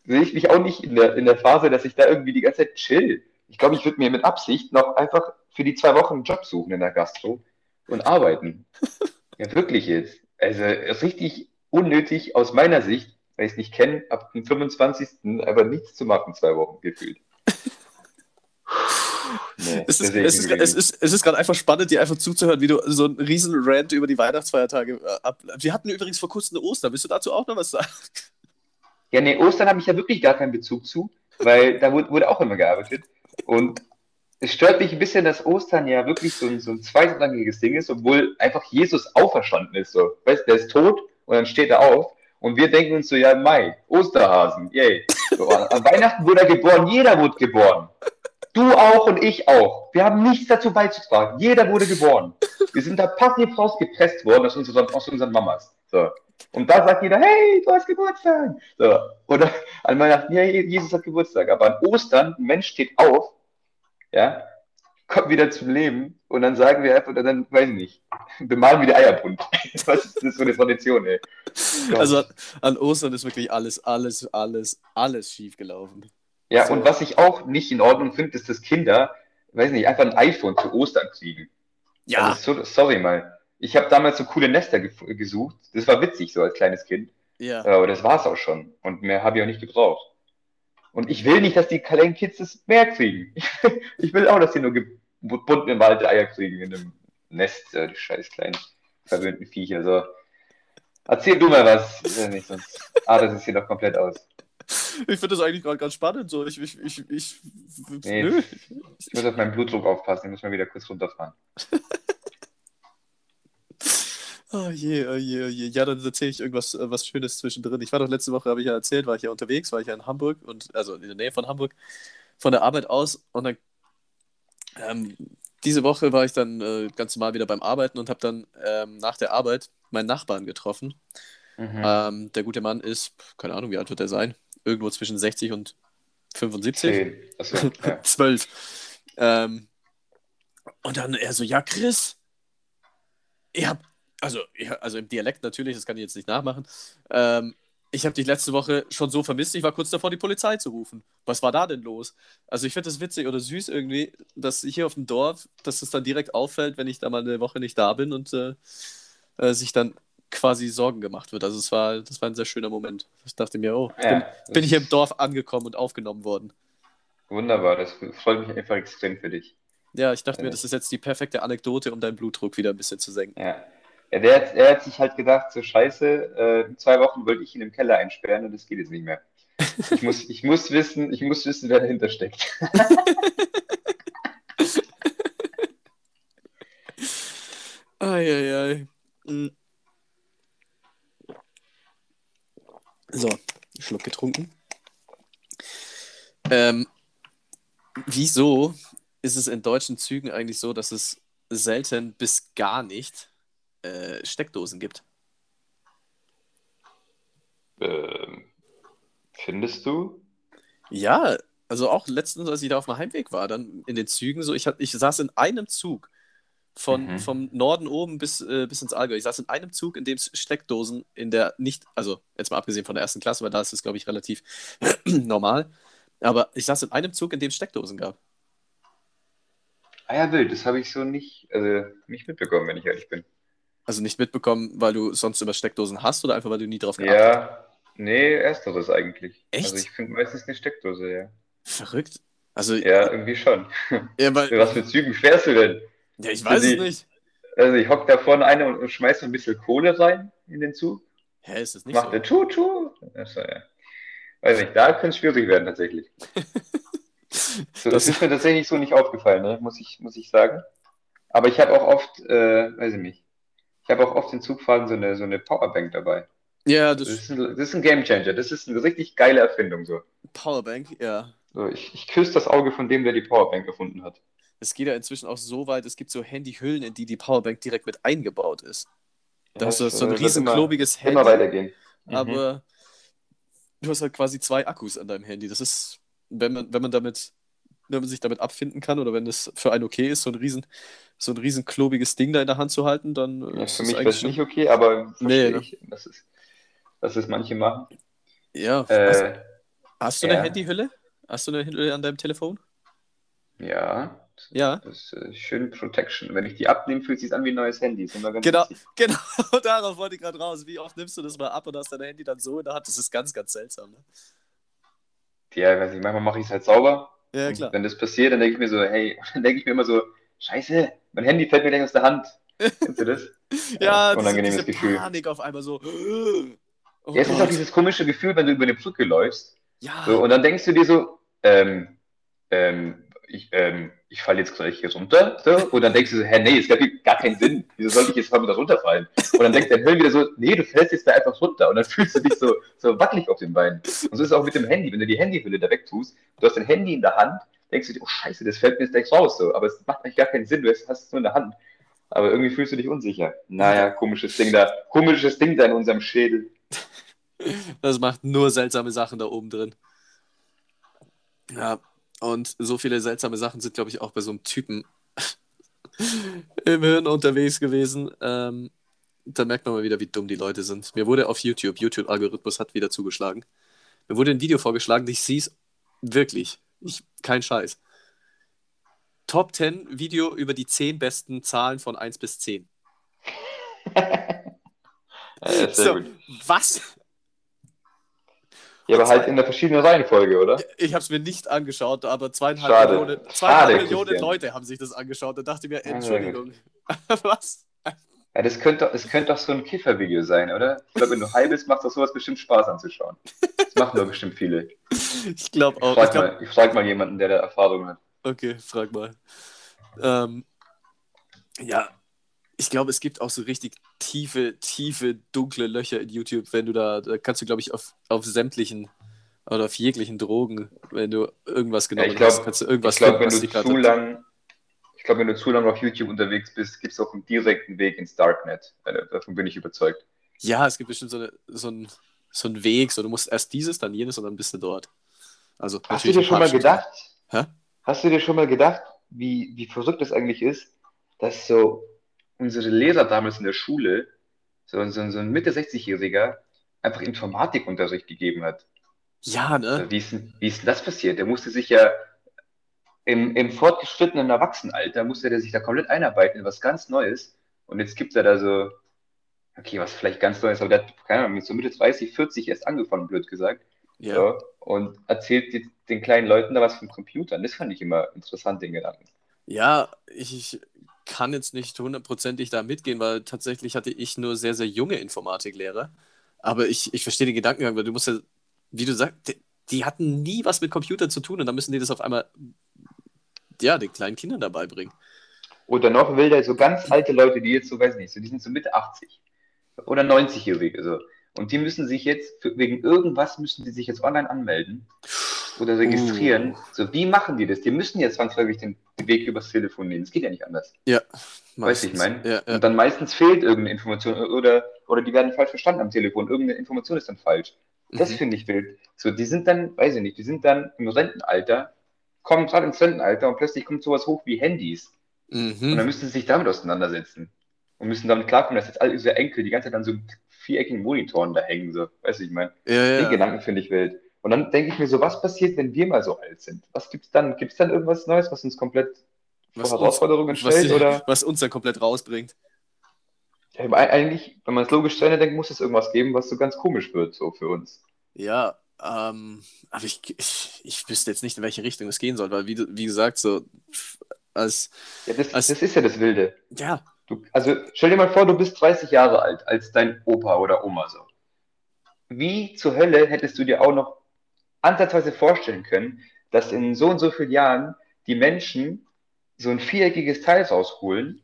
sehe ich mich auch nicht in der, in der Phase, dass ich da irgendwie die ganze Zeit chill. Ich glaube, ich würde mir mit Absicht noch einfach für die zwei Wochen einen Job suchen in der Gastro und arbeiten. Ja, wirklich jetzt. Also richtig unnötig aus meiner Sicht, weil ich es nicht kenne, ab dem 25. aber nichts zu machen, zwei Wochen gefühlt. Nee, Es ist, es, ist, es, ist, es ist gerade einfach spannend, dir einfach zuzuhören, wie du so einen riesen Rant über die Weihnachtsfeiertage äh, ab. Wir hatten übrigens vor kurzem eine Ostern. Willst du dazu auch noch was sagen? Ja, nee, Ostern habe ich ja wirklich gar keinen Bezug zu, weil da wurde, wurde auch immer gearbeitet. Und es stört mich ein bisschen, dass Ostern ja wirklich so ein, so ein zweitrangiges Ding ist, obwohl einfach Jesus auferstanden ist. So. Weißt, der ist tot und dann steht er auf. Und wir denken uns so, ja, Mai, Osterhasen, yay. So, an, an Weihnachten wurde er geboren, jeder wurde geboren. Du auch und ich auch. Wir haben nichts dazu beizutragen. Jeder wurde geboren. Wir sind da passiv rausgepresst worden aus unseren, aus unseren Mamas. So. Und da sagt jeder, hey, du hast Geburtstag. So. Oder an Weihnachten, ja, Jesus hat Geburtstag. Aber an Ostern, ein Mensch steht auf, ja, kommt wieder zum Leben und dann sagen wir einfach, dann, weiß ich nicht, bemalen wieder Eierbunt. Was ist für eine Tradition, ey? Ja. Also an Ostern ist wirklich alles, alles, alles, alles schief gelaufen. Ja, So. und was ich auch nicht in Ordnung finde, ist, dass Kinder, weiß nicht, einfach ein iPhone zu Ostern kriegen. Ja, Also, so, sorry mal. Ich habe damals so coole Nester ge gesucht. Das war witzig, so als kleines Kind. ja. Aber das war's auch schon. Und mehr habe ich auch nicht gebraucht. Und ich will nicht, dass die kleinen Kids das mehr kriegen. Ich will auch, dass sie nur bunt bemalte Eier kriegen in einem Nest, äh, die scheiß kleinen verwöhnten Viecher. So. Erzähl du mal was. Sonst artet es hier doch komplett aus. Ich finde das eigentlich gerade ganz spannend. So. Ich, ich, ich, ich, Nee. nö. Ich muss auf meinen Blutdruck aufpassen, ich muss mal wieder kurz runterfahren. Oh je, oh je, oh je. Ja, dann erzähle ich irgendwas äh, was Schönes zwischendrin. Ich war doch letzte Woche, habe ich ja erzählt, war ich ja unterwegs, war ich ja in Hamburg und also in der Nähe von Hamburg, von der Arbeit aus. Und dann ähm, diese Woche war ich dann äh, ganz normal wieder beim Arbeiten und habe dann ähm, nach der Arbeit meinen Nachbarn getroffen. Mhm. Ähm, der gute Mann ist, keine Ahnung, wie alt wird er sein? Irgendwo zwischen 60 und 75. Zehn. Achso, ja. 12. Ähm, und dann er so, ja, Chris, ich hab, also, ich, also im Dialekt natürlich, das kann ich jetzt nicht nachmachen. Ähm, ich habe dich letzte Woche schon so vermisst, ich war kurz davor, die Polizei zu rufen. Was war da denn los? Also ich finde das witzig oder süß irgendwie, dass hier auf dem Dorf, dass es dann direkt auffällt, wenn ich da mal eine Woche nicht da bin und äh, äh, sich dann quasi Sorgen gemacht wird. Also es war, das war ein sehr schöner Moment. Ich dachte mir, oh, ich Ja, bin, bin ich hier im Dorf angekommen und aufgenommen worden. Wunderbar, das freut mich einfach extrem für dich. Ja, ich dachte mir, das ist jetzt die perfekte Anekdote, um deinen Blutdruck wieder ein bisschen zu senken. Ja. Ja, der, hat- er hat sich halt gedacht, so scheiße, äh, in zwei Wochen wollte ich ihn im Keller einsperren und das geht jetzt nicht mehr. Ich muss, ich muss wissen, ich muss wissen, wer dahinter steckt. Eieiei. Mm. So, Schluck getrunken. Ähm, wieso ist es in deutschen Zügen eigentlich so, dass es selten bis gar nicht äh, Steckdosen gibt? Ähm, findest du? Ja, also auch letztens, als ich da auf dem Heimweg war, dann in den Zügen so, ich, ich saß in einem Zug von, Mhm. vom Norden oben bis, äh, bis ins Allgäu. Ich saß in einem Zug, in dem es Steckdosen in der nicht, also jetzt mal abgesehen von der ersten Klasse, weil da ist es, glaube ich, relativ normal. Aber ich saß in einem Zug, in dem es Steckdosen gab. Ah ja, wild, das habe ich so nicht, also nicht mitbekommen, wenn ich ehrlich bin. Also nicht mitbekommen, weil du sonst immer Steckdosen hast oder einfach, weil du nie drauf geachtet hast? Ja, nee, ersteres eigentlich. Echt? Also ich finde meistens eine Steckdose, ja. Verrückt. Also, Ja, irgendwie schon. ja, weil, Für was für Zügen fährst du denn? Ja ich weiß die- es nicht. Also ich hock da vorne eine und, und schmeiß so ein bisschen Kohle rein in den Zug. Hä, ist das nicht Macht so? der Tu-Tu. Achso, ja. Weiß nicht, da könnte es schwierig werden tatsächlich. So, das Das- ist mir tatsächlich so nicht aufgefallen, ne? muss, ich, muss ich sagen. Aber ich habe auch oft, äh, weiß ich nicht, ich habe auch oft in Zugfahrten so eine, so eine Powerbank dabei. Ja, Das das ist, ein, das ist ein Gamechanger, das ist eine richtig geile Erfindung. So. Powerbank, ja. So, ich, ich küsse das Auge von dem, der die Powerbank erfunden hat. Es geht ja inzwischen auch so weit, es gibt so Handyhüllen, in die die Powerbank direkt mit eingebaut ist. Da hast du Das, so ein äh, riesen wird immer, Handy, weitergehen. Mhm. aber du hast halt quasi zwei Akkus an deinem Handy. Das ist, wenn man, wenn man damit, wenn man sich damit abfinden kann oder wenn es für einen okay ist, so ein riesen, so ein riesen klobiges Ding da in der Hand zu halten, dann äh, Ja, ist für das mich wäre eigentlich es nicht okay, aber Nee, ne? ich, dass es, dass es manche machen. Ja. hast, Äh, hast du eine ja. Handyhülle? Hast du eine Hülle an deinem Telefon? ja, Ja. das ist äh, schön Protection. Wenn ich die abnehme, fühlt es sich an wie ein neues Handy. Genau. witzig. Genau, darauf wollte ich gerade raus. Wie oft nimmst du das mal ab und hast dein Handy dann so in der Hand? Das ist ganz, ganz seltsam. Ne? Ja, weiß ich, manchmal mache ich es halt sauber. Ja, Und klar. wenn das passiert, dann denke ich mir so, hey, dann denke ich mir immer so, scheiße, mein Handy fällt mir gleich aus der Hand. Kennst du das? Ja, diese, unangenehmes diese Gefühl. Panik auf einmal so. Oh ja, es ist auch dieses komische Gefühl, wenn du über eine Brücke läufst. Ja, So, und dann denkst du dir so, ähm, ähm, ich, ähm, ich falle jetzt gleich hier runter. So, und dann denkst du so, hä, nee, es gibt gar keinen Sinn. Wieso sollte ich jetzt mal wieder runterfallen? Und dann denkt dein Hirn wieder so, nee, du fällst jetzt da einfach runter. Und dann fühlst du dich so, so wackelig auf den Beinen. Und so ist es auch mit dem Handy. Wenn du die Handyhülle da wegtust, du hast dein Handy in der Hand, denkst du dir, oh scheiße, das fällt mir jetzt gleich raus. So. Aber es macht eigentlich gar keinen Sinn, du hast es nur in der Hand. Aber irgendwie fühlst du dich unsicher. Naja, komisches Ding da. Komisches Ding da in unserem Schädel. das macht nur seltsame Sachen da oben drin. Ja, und so viele seltsame Sachen sind, glaube ich, auch bei so einem Typen im Hirn unterwegs gewesen. Ähm, da merkt man mal wieder, wie dumm die Leute sind. Mir wurde auf YouTube, YouTube-Algorithmus hat wieder zugeschlagen. Mir wurde ein Video vorgeschlagen, ich sehe es wirklich. Ich, kein Scheiß. Top 10 Video über die 10 besten Zahlen von 1 bis 10. Ja, So, was? Ja, aber halt in der verschiedenen Reihenfolge, oder? Ich habe es mir nicht angeschaut, aber zweieinhalb Schade. Millionen, zweieinhalb Schade, Millionen Christian. Leute haben sich das angeschaut. Da dachte ich mir, Ja, sehr Entschuldigung. was? Ja, das könnte, es könnte doch so ein Kiffer-Video sein, oder? Ich glaube, wenn du high bist, macht doch sowas bestimmt Spaß anzuschauen. Das machen doch bestimmt viele. Ich glaube auch. Ich frage ich glaub, mal, ich frag mal jemanden, der da Erfahrung hat. Okay, frag mal. Ähm, ja, ich glaube, es gibt auch so richtig tiefe, tiefe, dunkle Löcher in YouTube, wenn du da, da kannst du, glaube ich, auf, auf sämtlichen oder auf jeglichen Drogen, wenn du irgendwas genommen ich glaub- hast, kannst du irgendwas Ich glaube, finden, wenn du zu lang, ich glaube, wenn du zu lange auf YouTube unterwegs bist, gibt es auch einen direkten Weg ins Darknet. Äh, Davon bin ich überzeugt. Ja, es gibt bestimmt so, eine, so, ein, so einen Weg, so du musst erst dieses, dann jenes und dann bist du dort. Also, Hast du dir schon mal gedacht? Hä? Hast du dir schon mal gedacht, wie, wie verrückt das eigentlich ist, dass so unsere Lehrer damals in der Schule, so, so, so ein Mitte 60-Jähriger, einfach Informatikunterricht gegeben hat? Ja, ne? Wie ist, denn- wie ist denn das passiert? Der musste sich ja im, im fortgeschrittenen Erwachsenenalter, musste der sich da komplett einarbeiten in was ganz Neues. Und jetzt gibt er da so, okay, was vielleicht ganz Neues, aber der hat, keine Ahnung, mit so Mitte 30, 40 erst angefangen, blöd gesagt. Ja. So, und erzählt den kleinen Leuten da was von Computern. Das fand ich immer interessant, den Gedanken. Ja, ich kann jetzt nicht hundertprozentig da mitgehen, weil tatsächlich hatte ich nur sehr, sehr junge Informatiklehrer. Aber ich, ich verstehe den Gedankengang, weil du musst ja, wie du sagst, die, die hatten nie was mit Computer zu tun und dann müssen die das auf einmal, ja, den kleinen Kindern dabei bringen. Oder noch will der so ganz alte Leute, die jetzt so, weiß nicht, so, die sind so Mitte 80 oder 90-Jährige, so. Und die müssen sich jetzt, für, wegen irgendwas müssen die sich jetzt online anmelden oder registrieren. So, wie machen die das? Die müssen jetzt zwangsläufig den Weg übers Telefon nehmen. Das geht ja nicht anders. Ja, Weißt du, ich meistens. meine? Ja, ja. Und dann meistens fehlt irgendeine Information oder, oder die werden falsch verstanden am Telefon. Irgendeine Information ist dann falsch. Das Mhm. finde ich wild. So, die sind dann, weiß ich nicht, die sind dann im Rentenalter, kommen gerade ins Rentenalter und plötzlich kommt sowas hoch wie Handys. Und dann Mhm. müssen sie sich damit auseinandersetzen. Und müssen damit klarkommen, dass jetzt all diese Enkel die ganze Zeit an so viereckigen Monitoren da hängen. So. Weißt du, ich meine, Ja, den ja. Gedanken finde ich wild. Und dann denke ich mir so, was passiert, wenn wir mal so alt sind? Was gibt's dann? Gibt es dann irgendwas Neues, was uns komplett vor Was uns- Herausforderungen Was, stellt? Oder? was uns dann komplett rausbringt. Ja, eigentlich, wenn man es logisch zu Ende denkt, muss es irgendwas geben, was so ganz komisch wird, so für uns. Ja, ähm, aber ich, ich, ich wüsste jetzt nicht, in welche Richtung es gehen soll, weil, wie, wie gesagt, so als, Ja, das, Als- das ist ja das Wilde. ja, Du, also stell dir mal vor, du bist 30 Jahre alt, als dein Opa oder Oma so. Wie zur Hölle hättest du dir auch noch ansatzweise vorstellen können, dass in so und so vielen Jahren die Menschen so ein viereckiges Teil rausholen,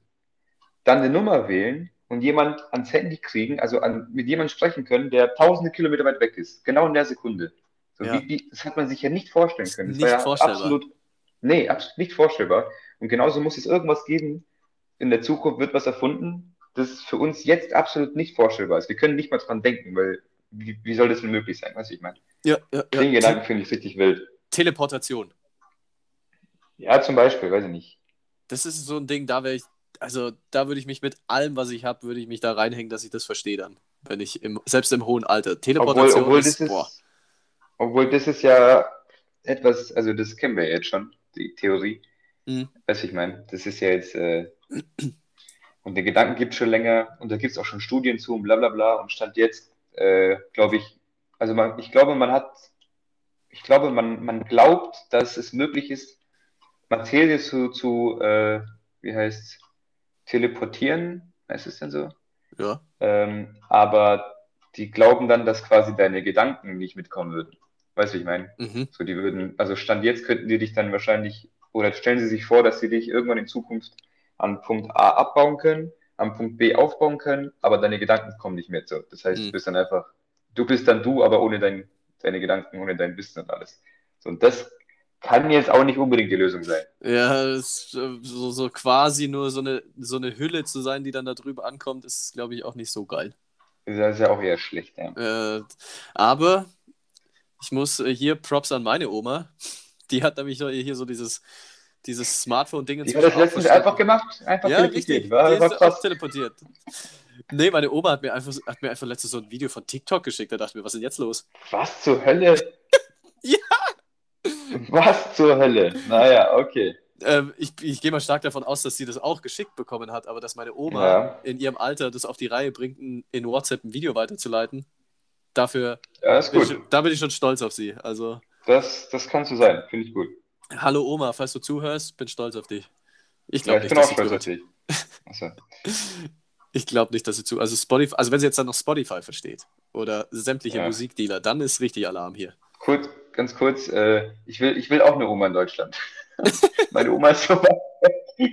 dann eine Nummer wählen und jemand ans Handy kriegen, also an, mit jemandem sprechen können, der tausende Kilometer weit weg ist, genau in der Sekunde. So, Ja. wie, wie, das hat man sich ja nicht vorstellen können. Das Nicht war ja vorstellbar. absolut, nee, absolut nicht vorstellbar. Und genauso muss es irgendwas geben, in der Zukunft wird was erfunden, das für uns jetzt absolut nicht vorstellbar ist. Wir können nicht mal dran denken, weil wie, wie soll das denn möglich sein? Weißt du, ich meine, ja, ja, den ja. Gedanken finde ich richtig wild. Te Teleportation. Ja, zum Beispiel, weiß ich nicht. Das ist so ein Ding, da wäre ich, also da würde ich mich mit allem, was ich habe, würde ich mich da reinhängen, dass ich das verstehe dann. Wenn ich im, selbst im hohen Alter. Obwohl, Teleportation obwohl, ist, das boah. ist, obwohl das ist ja etwas, also das kennen wir ja jetzt schon, die Theorie. Mhm. Weißt du, ich meine, das ist ja jetzt, äh, und den Gedanken gibt es schon länger und da gibt es auch schon Studien zu und bla bla bla und Stand jetzt, äh, glaube ich, also man, ich glaube, man hat, ich glaube, man, man glaubt, dass es möglich ist, Materie zu, zu äh, wie heißt teleportieren, heißt es denn so? Ja. Ähm, aber die glauben dann, dass quasi deine Gedanken nicht mitkommen würden. Weißt du, wie ich meine? Mhm. So, die würden, also Stand jetzt könnten die dich dann wahrscheinlich, oder stellen sie sich vor, dass sie dich irgendwann in Zukunft an Punkt A abbauen können, am Punkt B aufbauen können, aber deine Gedanken kommen nicht mehr so. Das heißt, Mhm. du bist dann einfach, du bist dann du, aber ohne dein, deine Gedanken, ohne dein Wissen und alles. So, und das kann jetzt auch nicht unbedingt die Lösung sein. Ja, so, so quasi nur so eine, so eine Hülle zu sein, die dann da drüber ankommt, ist, glaube ich, auch nicht so geil. Das ist ja auch eher schlecht, ja. Äh, aber ich muss äh, hier Props an meine Oma. Die hat nämlich hier so dieses, dieses Smartphone-Ding Die hat das letztens einfach gemacht, einfach Ja, teleportiert. richtig. War, war krass. teleportiert. Nee, meine Oma hat mir einfach, hat mir einfach letztens so ein Video von TikTok geschickt. Da dachte ich mir, was ist denn jetzt los? Was zur Hölle? Ja. Was zur Hölle? Naja, okay. Ähm, ich ich gehe mal stark davon aus, dass sie das auch geschickt bekommen hat, aber dass meine Oma Ja. in ihrem Alter das auf die Reihe bringt, in WhatsApp ein Video weiterzuleiten. Dafür Ja, ist bin gut. ich, da bin ich schon stolz auf sie. Also, Das, das kannst du sein, finde ich gut. Hallo Oma, falls du zuhörst, bin stolz auf dich. Ich Ja, glaube ich nicht, bin auch stolz auf dich. Achso. Ich glaube nicht, dass sie zu. Also Spotify, also wenn sie jetzt dann noch Spotify versteht oder sämtliche Ja. Musikdealer, dann ist richtig Alarm hier. Kurz, ganz kurz, äh, ich will, ich will auch eine Oma in Deutschland. Meine Oma ist so weit weg.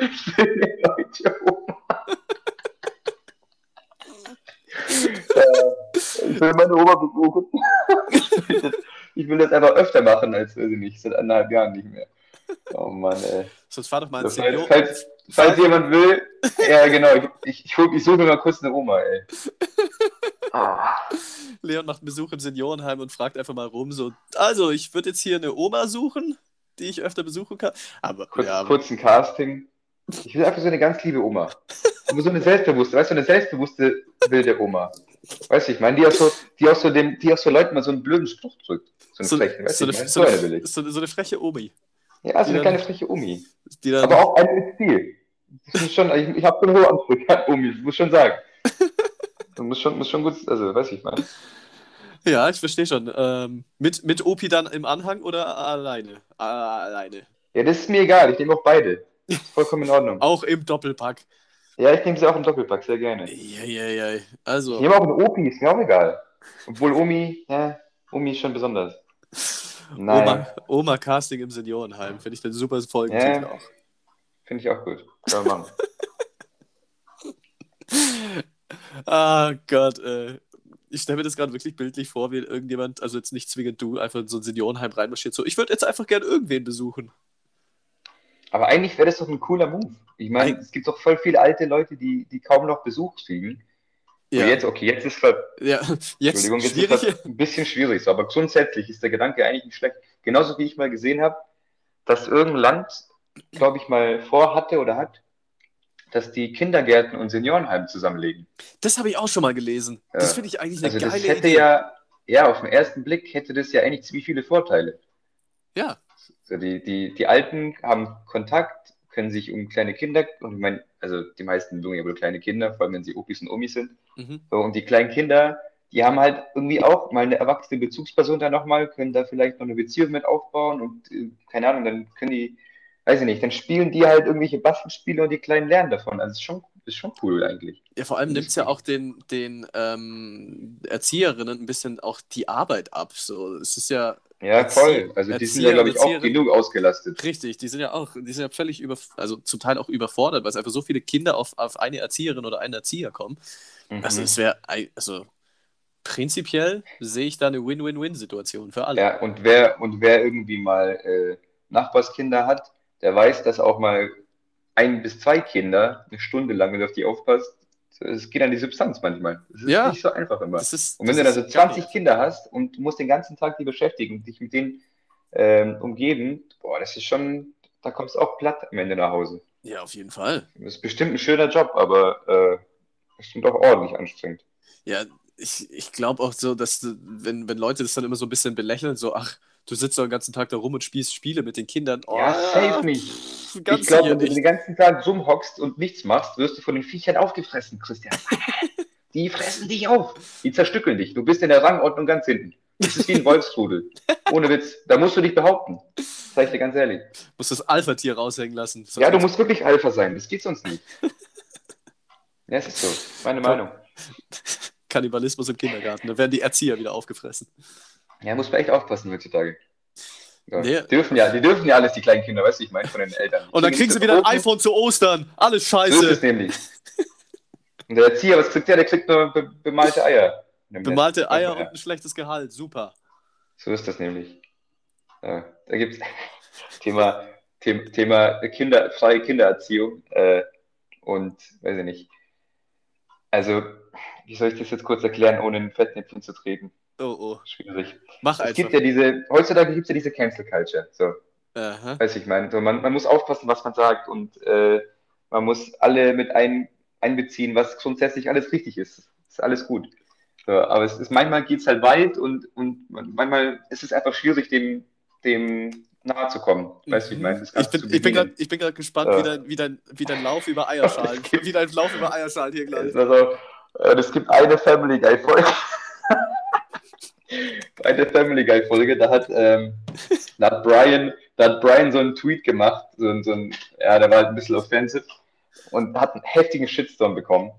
Ich will eine deutsche Oma. Äh, ich will meine Oma besuchen. Ich will das, einfach öfter machen als, weiß ich nicht, seit anderthalb Jahren nicht mehr. Oh Mann, ey. Sonst fahr doch mal ins heißt, Senior. falls, falls jemand will, ja genau, ich, ich, ich, suche mir mal kurz eine Oma, ey. Ah. Leon macht einen Besuch im Seniorenheim und fragt einfach mal rum, so, also ich würde jetzt hier eine Oma suchen, die ich öfter besuchen kann. Aber Kurz, ja, kurz ein Casting. Ich will einfach so eine ganz liebe Oma. Aber so eine selbstbewusste, weißt du, eine selbstbewusste wilde Oma. Weißt du, ich meine, die aus so, die aus so dem, die aus so Leuten mal so einen blöden Spruch drückt. So, so, weißt so, eine, so, eine so, eine, freche Omi. Ja, so eine dann- kleine freche Omi. Dann, Aber auch eine mit Stil. Schon, ich, ich habe schon hohe Ansprüche an Omi, muss schon sagen. Du musst schon, muss schon gut, also, weiß ich, meine. ja, ich verstehe schon. Ähm, mit, mit Opi dann im Anhang oder alleine? Alleine. Ja, das ist mir egal, ich nehme auch beide. Ist vollkommen in Ordnung. Auch im Doppelpack. Ja, ich nehme sie auch im Doppelpack, sehr gerne. Eieiei. Ich Also, nehme auch eine Opi, ist mir auch egal. Obwohl Omi, ja, Omi ist schon besonders. Nein, Oma, Oma Casting im Seniorenheim. Finde ich den super Folgentitel Ja. auch. finde ich auch gut. Man machen. Ah Gott, äh. Ich stelle mir das gerade wirklich bildlich vor, wie irgendjemand, also jetzt nicht zwingend du, einfach in so ein Seniorenheim reinmarschiert. So, ich würde jetzt einfach gern irgendwen besuchen. Aber eigentlich wäre das doch ein cooler Move. Ich meine, es gibt doch voll viele alte Leute, die, die kaum noch Besuch kriegen. Ja, Und jetzt, okay, jetzt ist ver ja. jetzt Entschuldigung, jetzt schwierig. ist das ein bisschen schwierig, so, aber grundsätzlich ist der Gedanke eigentlich nicht schlecht. Genauso wie ich mal gesehen habe, dass irgendein Land, glaube ich, mal vorhatte oder hat, dass die Kindergärten und Seniorenheime zusammenlegen. Das habe ich auch schon mal gelesen. Das Ja. finde ich eigentlich eine Also das geile hätte Idee. ja, ja, auf den ersten Blick hätte das ja eigentlich ziemlich viele Vorteile. Ja, So, die, die, die Alten haben Kontakt, können sich um kleine Kinder, und ich meine, also die meisten jungen, aber kleine Kinder, vor allem wenn sie Opis und Omis sind. mhm. So, und die kleinen Kinder, die haben halt irgendwie auch mal eine erwachsene Bezugsperson da nochmal, können da vielleicht noch eine Beziehung mit aufbauen und äh, keine Ahnung, dann können die, weiß ich nicht, dann spielen die halt irgendwelche Bastelspiele und die Kleinen lernen davon. Also ist schon, ist schon cool eigentlich. Ja, vor allem nimmt es ja auch den, den ähm, Erzieherinnen ein bisschen auch die Arbeit ab. So, es ist ja Ja, voll. Also die sind ja, Erzieher, glaube ich, auch genug ausgelastet. richtig, die sind ja auch, die sind ja völlig über, also zum Teil auch überfordert, weil es einfach so viele Kinder auf, auf eine Erzieherin oder einen Erzieher kommen. Also Mhm. es wäre, also prinzipiell sehe ich da eine Win-Win-Win-Situation für alle. Ja, und wer, und wer irgendwie mal äh, Nachbarskinder hat, der weiß, dass auch mal ein bis zwei Kinder eine Stunde lang, wenn du auf die aufpasst, es geht an die Substanz manchmal. Das ist Ja. nicht so einfach immer. Ist, Und wenn du da so ist 20 geil. Kinder hast und du musst den ganzen Tag die beschäftigen und dich mit denen ähm, umgeben, boah, das ist schon, da kommst du auch platt am Ende nach Hause. Ja, auf jeden Fall. Das ist bestimmt ein schöner Job, aber äh, bestimmt auch ordentlich anstrengend. Ja, ich, ich glaube auch so, dass du- wenn, wenn Leute das dann immer so ein bisschen belächeln, so, ach, du sitzt doch den ganzen Tag da rum und spielst Spiele mit den Kindern. Oh, Ja, safe nicht. Ich glaube, wenn du den ganzen Tag rumhockst und nichts machst, wirst du von den Viechern aufgefressen, Christian. Die fressen dich auf. Die zerstückeln dich. Du bist in der Rangordnung ganz hinten. Das ist wie ein Wolfstrudel. Ohne Witz. Da musst du dich behaupten. Sag ich dir ganz ehrlich. Musst das Alpha-Tier raushängen lassen. Ja, du musst wirklich Alpha sein. Das geht sonst nicht. Ja, es ist so. Meine Meinung. Kannibalismus im Kindergarten. Da werden die Erzieher wieder aufgefressen. Ja, muss man echt aufpassen heutzutage. Nee. Dürfen ja, die dürfen ja alles, die kleinen Kinder, weißt du, ich meine, von den Eltern. Und dann kriegen sie wieder ein iPhone zu Ostern. Alles So ist es scheiße. nämlich. Und der Erzieher, was kriegt der? Der kriegt nur be bemalte Eier. Bemalte Eier und ein schlechtes Gehalt. Super. So ist das nämlich. Ja, da gibt es Thema, Thema, Thema Kinder, freie Kindererziehung äh, und weiß ich nicht. Also, wie soll ich das jetzt kurz erklären, ohne in Fettnäpfchen zu treten? Oh, oh. Schwierig. Mach Es einfach. gibt ja diese, heutzutage gibt es ja diese Cancel Culture. So, Aha. weiß ich meine. So, man, man muss aufpassen, was man sagt und äh, man muss alle mit ein, einbeziehen, was grundsätzlich alles richtig ist. Ist alles gut. So, aber es ist, manchmal geht es halt weit und, und manchmal ist es einfach schwierig, dem, dem nahe zu kommen. Weißt du, wie ich meine? Ich bin, zu ich bin bedienen. grad- ich bin gerade gespannt, Ja. wie, dein, wie, dein, wie dein Lauf über Eierschalen. wie dein Lauf über Eierschalen hier gleich. Also, äh, es gibt eine Family Guy Folge. eine Family Guy Folge, da hat, ähm, da hat Brian, da hat Brian so einen Tweet gemacht, so, ein- so ein, ja, der war halt ein bisschen offensive. und hat einen heftigen Shitstorm bekommen,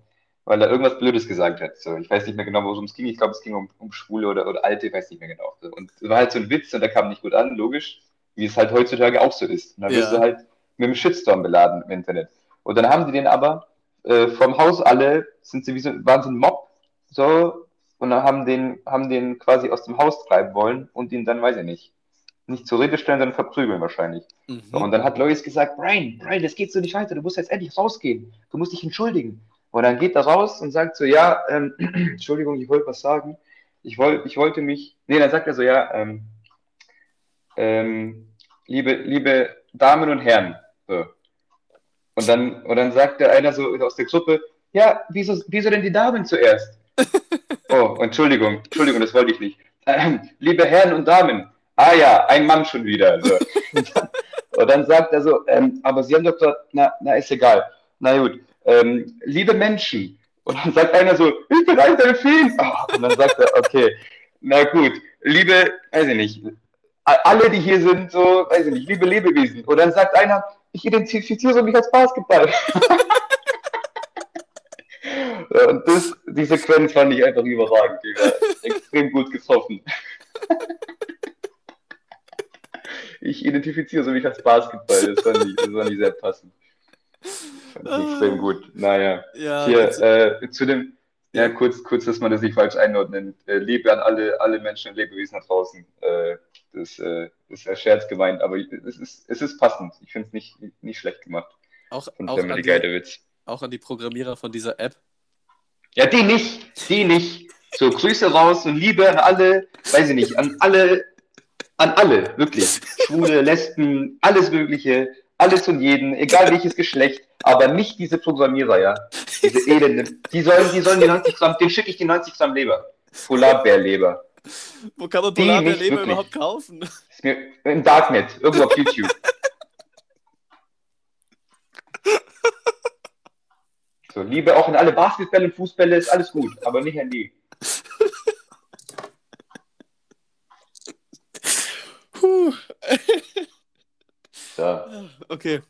weil er irgendwas Blödes gesagt hat. So, ich weiß nicht mehr genau, worum es ging. Ich glaube, es ging um, um Schwule oder, oder Alte, ich weiß nicht mehr genau. Und es war halt so ein Witz und der kam nicht gut an, logisch, wie es halt heutzutage auch so ist. Und dann Ja. wirst du halt mit einem Shitstorm beladen im Internet. Und dann haben die den aber äh, vom Haus alle, sind sie wie so, waren so ein Mob, so, und dann haben den, haben den quasi aus dem Haus treiben wollen und ihn dann, weiß ich nicht, nicht zur Rede stellen, sondern verprügeln wahrscheinlich. Mhm. So, und dann hat Lois gesagt, Brian, Brian, das geht so nicht weiter, du musst jetzt endlich rausgehen, du musst dich entschuldigen. Und dann geht er raus und sagt so, ja, ähm, Entschuldigung, ich wollte was sagen. Ich, wollt, ich wollte mich, nee, dann sagt er so, ja, ähm, ähm, liebe, liebe Damen und Herren, so. Und dann, und dann sagt der einer so aus der Gruppe, ja, wieso, wieso denn die Damen zuerst? Oh, Entschuldigung, Entschuldigung, das wollte ich nicht. Ähm, liebe Herren und Damen, ah ja, ein Mann schon wieder. So. Und, dann, und dann sagt er so, ähm, aber Sie haben doch gesagt, na, na, ist egal. Na gut, ähm, liebe Menschen. Und dann sagt einer so, ich bin ein Delfin. Ah, und dann sagt er, okay, na gut, liebe, weiß ich nicht, alle, die hier sind, so, weiß ich nicht, liebe Lebewesen. Und dann sagt einer, ich identifiziere mich als Basketball. Und das, die Sequenz fand ich einfach überragend. Die war extrem gut getroffen. Ich identifiziere mich als Basketball. Das fand ich, das fand ich sehr passend. Fand ich extrem gut. Naja. ja, Hier, jetzt- äh, zu dem, ja, kurz, kurz, dass man das nicht falsch einordnet. Äh, Liebe an alle, alle Menschen und Lebewesen da draußen. Äh, das äh, ist ein Scherz gemeint, aber es ist, es ist passend. Ich finde es nicht, nicht schlecht gemacht auch, auch, an die, auch an die Programmierer von dieser App. Ja, die nicht, die nicht. So, Grüße raus und Liebe an alle, weiß ich nicht, an alle, an alle, wirklich. Schwule, Lesben, alles Mögliche, alles und jeden, egal welches Geschlecht, aber nicht diese Programmierer, ja. Diese Elende. Die sollen, die sollen die 90 Gramm, den schicke ich die 90 Gramm Leber. Polarbärleber. Wo kann man Die Polarbeerleber überhaupt kaufen? Im Darknet, irgendwo auf YouTube. So, Liebe auch in alle Basketbälle und Fußbälle ist alles gut, aber nicht an die. Puh. So. Okay.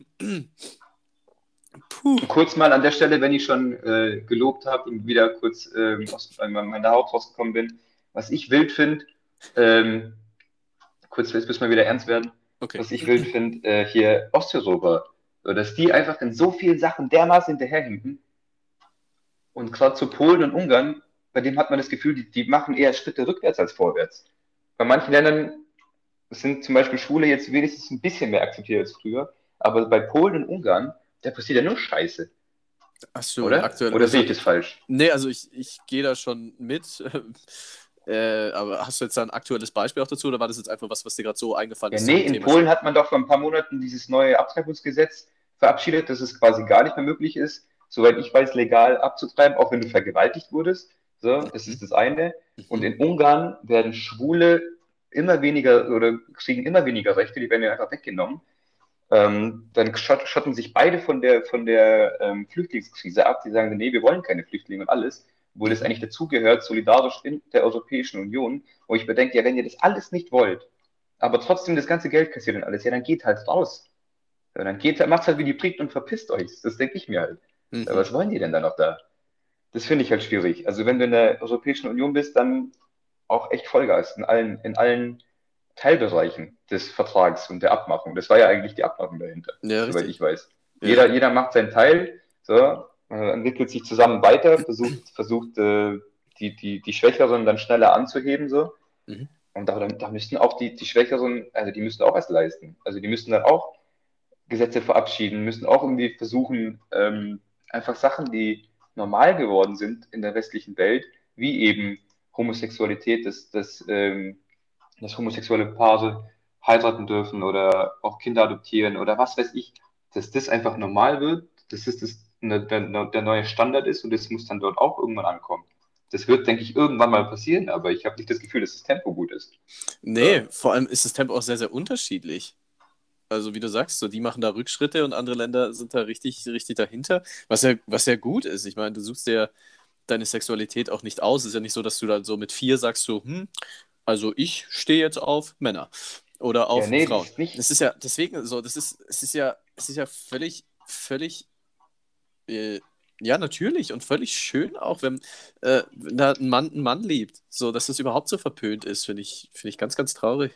Puh. Kurz mal an der Stelle, wenn ich schon äh, gelobt habe und wieder kurz ähm, aus äh, meiner Haut rausgekommen bin, was ich wild finde, ähm, kurz jetzt müssen wir wieder ernst werden, Okay. was ich wild finde, äh, hier Osteuropa, so, dass die einfach in so vielen Sachen dermaßen hinterherhinken und gerade zu Polen und Ungarn, bei dem hat man das Gefühl, die, die machen eher Schritte rückwärts als vorwärts. Bei manchen Ländern sind zum Beispiel Schwule jetzt wenigstens ein bisschen mehr akzeptiert als früher, aber bei Polen und Ungarn, da passiert ja nur Scheiße. Hast du Oder? aktuell. Oder sehe ich das falsch? Nee, also ich, ich gehe da schon mit. Äh, aber hast du jetzt da ein aktuelles Beispiel auch dazu oder war das jetzt einfach was, was dir gerade so eingefallen Ja, ist? nee, in Thema? Polen hat man doch vor ein paar Monaten dieses neue Abtreibungsgesetz verabschiedet, dass es quasi gar nicht mehr möglich ist, soweit ich weiß, legal abzutreiben, auch wenn du vergewaltigt wurdest. So, das ist das eine. Und in Ungarn werden Schwule immer weniger oder kriegen immer weniger Rechte, die werden ja einfach weggenommen. Ähm, dann schott, schotten sich beide von der, von der ähm, Flüchtlingskrise ab. Die sagen, nee, wir wollen keine Flüchtlinge und alles, obwohl das eigentlich dazugehört, solidarisch in der Europäischen Union, wo ich bedenke, ja, wenn ihr das alles nicht wollt, aber trotzdem das ganze Geld kassiert und alles, ja, dann geht halt raus. Ja, dann geht, macht's halt wie die Briten und verpisst euch. Das denke ich mir halt. Mhm. Was wollen die denn da noch da? Das finde ich halt schwierig. Also wenn du in der Europäischen Union bist, dann auch echt Vollgas in allen, in allen Teilbereichen des Vertrags und der Abmachung. Das war ja eigentlich die Abmachung dahinter, Ja, soweit ich weiß. Ja. Jeder, jeder macht seinen Teil, so, äh, entwickelt sich zusammen weiter, versucht, versucht äh, die, die, die Schwächeren dann schneller anzuheben, so. Mhm. Und da, da müssten auch die, die Schwächeren, also die müssten auch was leisten. Also die müssten dann auch Gesetze verabschieden, müssen auch irgendwie versuchen, ähm, einfach Sachen, die normal geworden sind in der westlichen Welt, wie eben Homosexualität, dass, dass, ähm, dass homosexuelle Paare heiraten dürfen oder auch Kinder adoptieren oder was weiß ich, dass das einfach normal wird, dass das, das der, der, der neue Standard ist und das muss dann dort auch irgendwann ankommen. Das wird, denke ich, irgendwann mal passieren, aber ich habe nicht das Gefühl, dass das Tempo gut ist. Nee, Ja. vor allem ist das Tempo auch sehr, sehr unterschiedlich. Also wie du sagst, so die machen da Rückschritte und andere Länder sind da richtig, richtig dahinter, was ja, was ja gut ist. Ich meine, du suchst dir deine Sexualität auch nicht aus. Es ist ja nicht so, dass du dann so mit vier sagst, so, hm, also ich stehe jetzt auf Männer oder auf Ja, nee, das Frauen. ist nicht- Das ist ja deswegen so, das ist, es ist ja, es ist ja völlig, völlig Äh, ja, natürlich und völlig schön auch, wenn, äh, wenn da ein Mann einen Mann liebt. So, dass das überhaupt so verpönt ist, finde ich, find ich ganz, ganz traurig.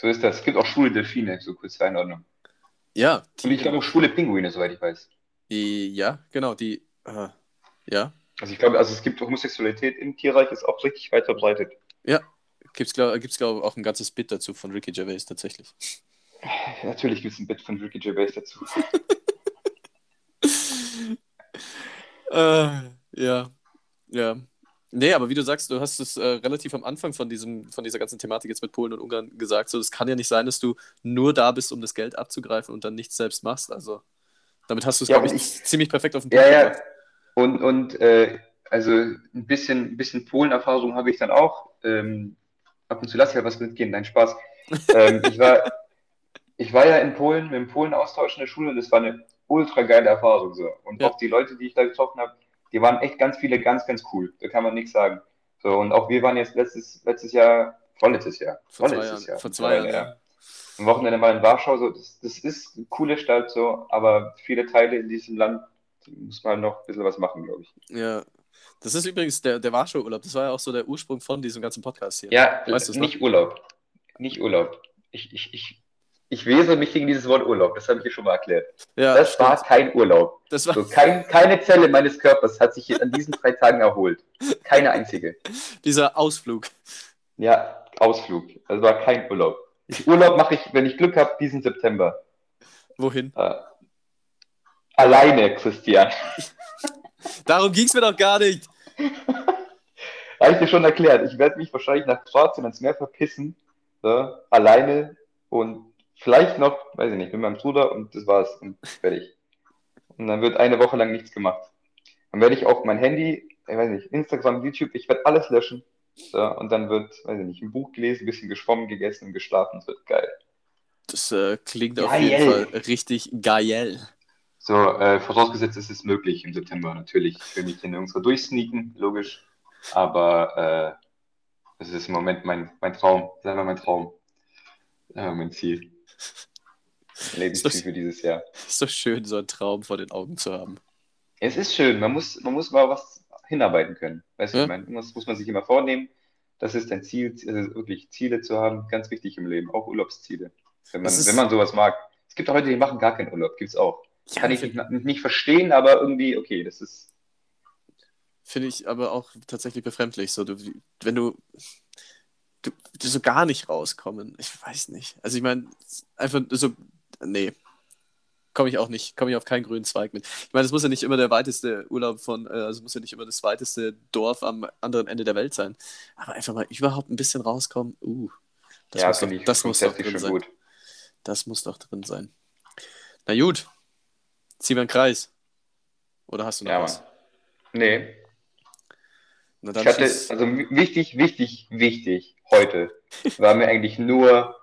So ist das. Es gibt auch schwule Delfine, so kurz zur Einordnung. Ja, Und ich glaube auch schwule Pinguine, soweit ich weiß. die, ja, genau, die, äh, ja, Also ich glaube, also es gibt Homosexualität im Tierreich, ist auch richtig weit verbreitet. ja. Gibt's, glaube gibt's, glaub, auch ein ganzes Bit dazu von Ricky Gervais tatsächlich. Natürlich gibt es ein Bit von Ricky Gervais dazu. Äh, ja, ja. Nee, aber wie du sagst, du hast es äh, relativ am Anfang von, diesem, von dieser ganzen Thematik jetzt mit Polen und Ungarn gesagt. So, es kann ja nicht sein, dass du nur da bist, um das Geld abzugreifen und dann nichts selbst machst. Also, damit hast du es, Ja, glaube ich, ich- ziemlich perfekt auf den Ja, ja. gebracht. Und, und äh, also ein bisschen, ein bisschen Polen-Erfahrung habe ich dann auch. Ähm, ab und zu lasse ich ja was mitgehen, nein, Spaß. Ähm, ich war, ich war ja in Polen mit dem Polen-Austausch in der Schule und das war eine ultra geile Erfahrung so. Und Ja. auch die Leute, die ich da getroffen habe, die waren echt ganz viele ganz, ganz cool. Da kann man nichts sagen. So, und auch wir waren jetzt letztes, letztes Jahr, vorletztes Jahr, Vor vorletztes. Jahr, Vor zwei Jahren, mittlerweile, ja. am Wochenende mal in Warschau, so, das, das ist eine coole Stadt, so, aber viele Teile in diesem Land muss man noch ein bisschen was machen, glaube ich. Ja. Das ist übrigens der, der Warschau-Urlaub. Das war ja auch so der Ursprung von diesem ganzen Podcast hier. Ja, Weißt du's noch? nicht Urlaub. Nicht Urlaub. Ich, ich, ich, ich wehre mich gegen dieses Wort Urlaub, das habe ich hier schon mal erklärt. Ja, Das stimmt. war kein Urlaub. Das war So, kein, keine Zelle meines Körpers hat sich an diesen drei Tagen erholt. Keine einzige. dieser Ausflug. Ja, Ausflug. Das war kein Urlaub. Ich, Urlaub mache ich, wenn ich Glück habe, diesen September. Wohin? Äh, alleine, Christian. Darum ging es mir doch gar nicht. Habe ich dir schon erklärt. Ich werde mich wahrscheinlich nach Kroatien ans Meer verpissen. So, alleine und vielleicht noch, weiß ich nicht, mit meinem Bruder und das war's. Und fertig. Und dann wird eine Woche lang nichts gemacht. Dann werde ich auch mein Handy, ich weiß nicht, Instagram, YouTube, ich werde alles löschen. So, und dann wird, weiß ich nicht, ein Buch gelesen, ein bisschen geschwommen, gegessen und geschlafen. Das wird geil. Das äh, klingt auf Geil. jeden Fall richtig geil. So, äh, vorausgesetzt ist es möglich im September natürlich. Ich will mich hier nirgendwo durchsneaken, logisch. Aber äh, das ist im Moment mein, mein Traum. Sagen wir mein Traum. Wir mein Ziel. Für dieses Jahr. Ist doch schön, so einen Traum vor den Augen zu haben. Es ist schön, man muss, man muss mal was hinarbeiten können. Weißt du, Ja. ich meine, das muss man sich immer vornehmen. Das ist ein Ziel, also wirklich Ziele zu haben, ganz wichtig im Leben, auch Urlaubsziele. Wenn man, wenn man sowas mag. Es gibt auch Leute, die machen gar keinen Urlaub, gibt's auch. Ja, Kann ich nicht, nicht verstehen, aber irgendwie, okay, das ist. Finde ich aber auch tatsächlich befremdlich. So, du, wenn du so gar nicht rauskommen, ich weiß nicht. Also ich meine, einfach so, nee, komme ich auch nicht, komme ich auf keinen grünen Zweig mit. Ich meine, es muss ja nicht immer der weiteste Urlaub von, äh, also muss ja nicht immer das weiteste Dorf am anderen Ende der Welt sein. Aber einfach mal überhaupt ein bisschen rauskommen, uh, das ja, muss, doch, das muss doch drin sein. gut. Das muss doch drin sein. Na gut, ziehen wir einen Kreis. Oder hast du noch Ja, was? Nee, ich hatte, also wichtig, wichtig, wichtig, heute war mir eigentlich nur,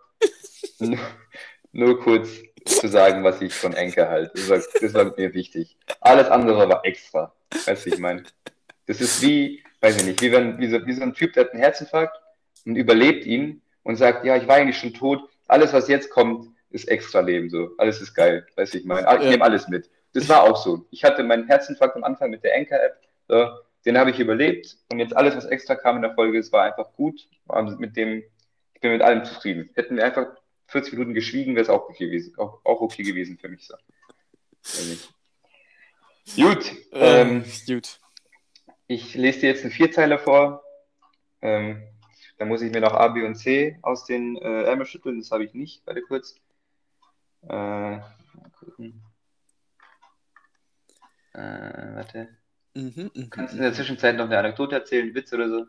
nur, nur kurz zu sagen, was ich von Enke halte. Das war, das war mir wichtig. Alles andere war extra. Weißt du, ich meine? Das ist wie, weiß ich nicht, wie, wenn, wie, so, wie so ein Typ, der hat einen Herzinfarkt und überlebt ihn und sagt, ja, ich war eigentlich schon tot. Alles, was jetzt kommt, ist extra Leben so. Alles ist geil. Weißt du, ich meine? Ich Ja. nehme alles mit. Das war auch so. Ich hatte meinen Herzinfarkt am Anfang mit der Enker-App. So, den habe ich überlebt und jetzt alles, was extra kam in der Folge, es war einfach gut. Mit dem, ich bin mit allem zufrieden. Hätten wir einfach 40 Minuten geschwiegen, wäre es auch okay gewesen, auch, auch okay gewesen für mich. So. Gut, ähm, Ähm, gut. ich lese dir jetzt einen Vierzeiler vor. Ähm, da muss ich mir noch A, B und C aus den äh, Ärmel schütteln. Das habe ich nicht. Warte kurz. Äh, mal gucken. Äh, warte. Mhm, mhm, Kannst du mhm. in der Zwischenzeit noch eine Anekdote erzählen, einen Witz oder so?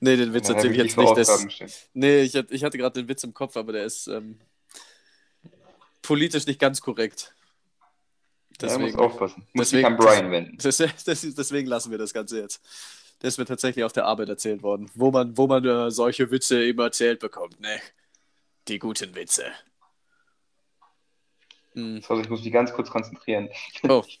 Nee, den Witz erzähle ich jetzt nicht. Das, nee, ich, hatte- ich hatte gerade den Witz im Kopf, aber der ist ähm, politisch nicht ganz korrekt. Ja, muss Deswegen, aufpassen. Muss deswegen- an Brian wenden. das, das, ist- deswegen lassen wir das Ganze jetzt. Der ist mir tatsächlich auf der Arbeit erzählt worden, wo man, wo man äh, solche Witze eben erzählt bekommt. Ne? Die guten Witze. Hm. Sorry, ich muss mich ganz kurz konzentrieren. Oh.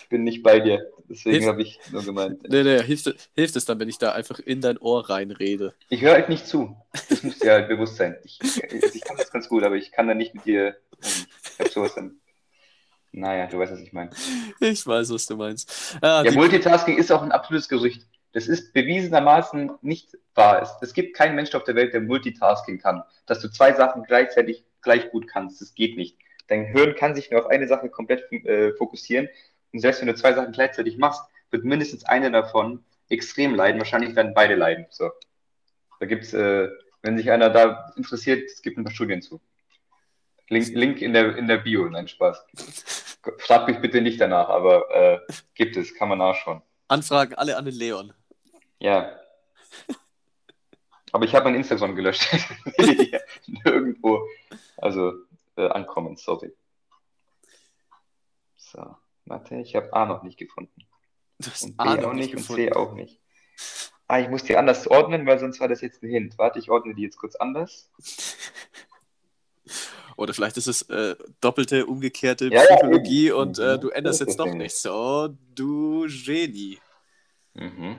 Ich bin nicht bei dir. Deswegen habe ich nur gemeint. Nee, nee, hilft, hilft es dann, wenn ich da einfach in dein Ohr reinrede? Ich höre halt nicht zu. Das muss dir halt bewusst sein. Ich, ich kann das ganz gut, aber ich kann da nicht mit dir. Ich hab sowas dann. Naja, du weißt, was ich meine. Ich weiß, was du meinst. Ah, Ja, Multitasking ist auch ein absolutes Gerücht. Das ist bewiesenermaßen nicht wahr. Es, es gibt keinen Mensch auf der Welt, der Multitasking kann. Dass du zwei Sachen gleichzeitig gleich gut kannst, das geht nicht. Dein Hirn kann sich nur auf eine Sache komplett äh, fokussieren. Und selbst wenn du zwei Sachen gleichzeitig machst, wird mindestens eine davon extrem leiden. Wahrscheinlich werden beide leiden. So. Da gibt's, äh, wenn sich einer da interessiert, es gibt ein paar Studien zu. Link, Link in der, in der Bio, nein, Spaß. Frag mich bitte nicht danach, aber äh, gibt es, kann man nachschauen. Anfragen alle an den Leon. Ja. Aber ich habe mein Instagram gelöscht. Nirgendwo. Also äh, ankommen, sorry. So, warte, ich habe A noch nicht gefunden. Du hast Und B A auch noch nicht nicht und gefunden. C auch nicht. Ah, ich muss die anders ordnen, weil sonst war das jetzt ein Hint. Warte, ich ordne die jetzt kurz anders. Oder vielleicht ist es äh, doppelte, umgekehrte Ja, ja, Psychologie eben. und äh, du änderst jetzt doch nichts. Oh, du Genie. Mhm.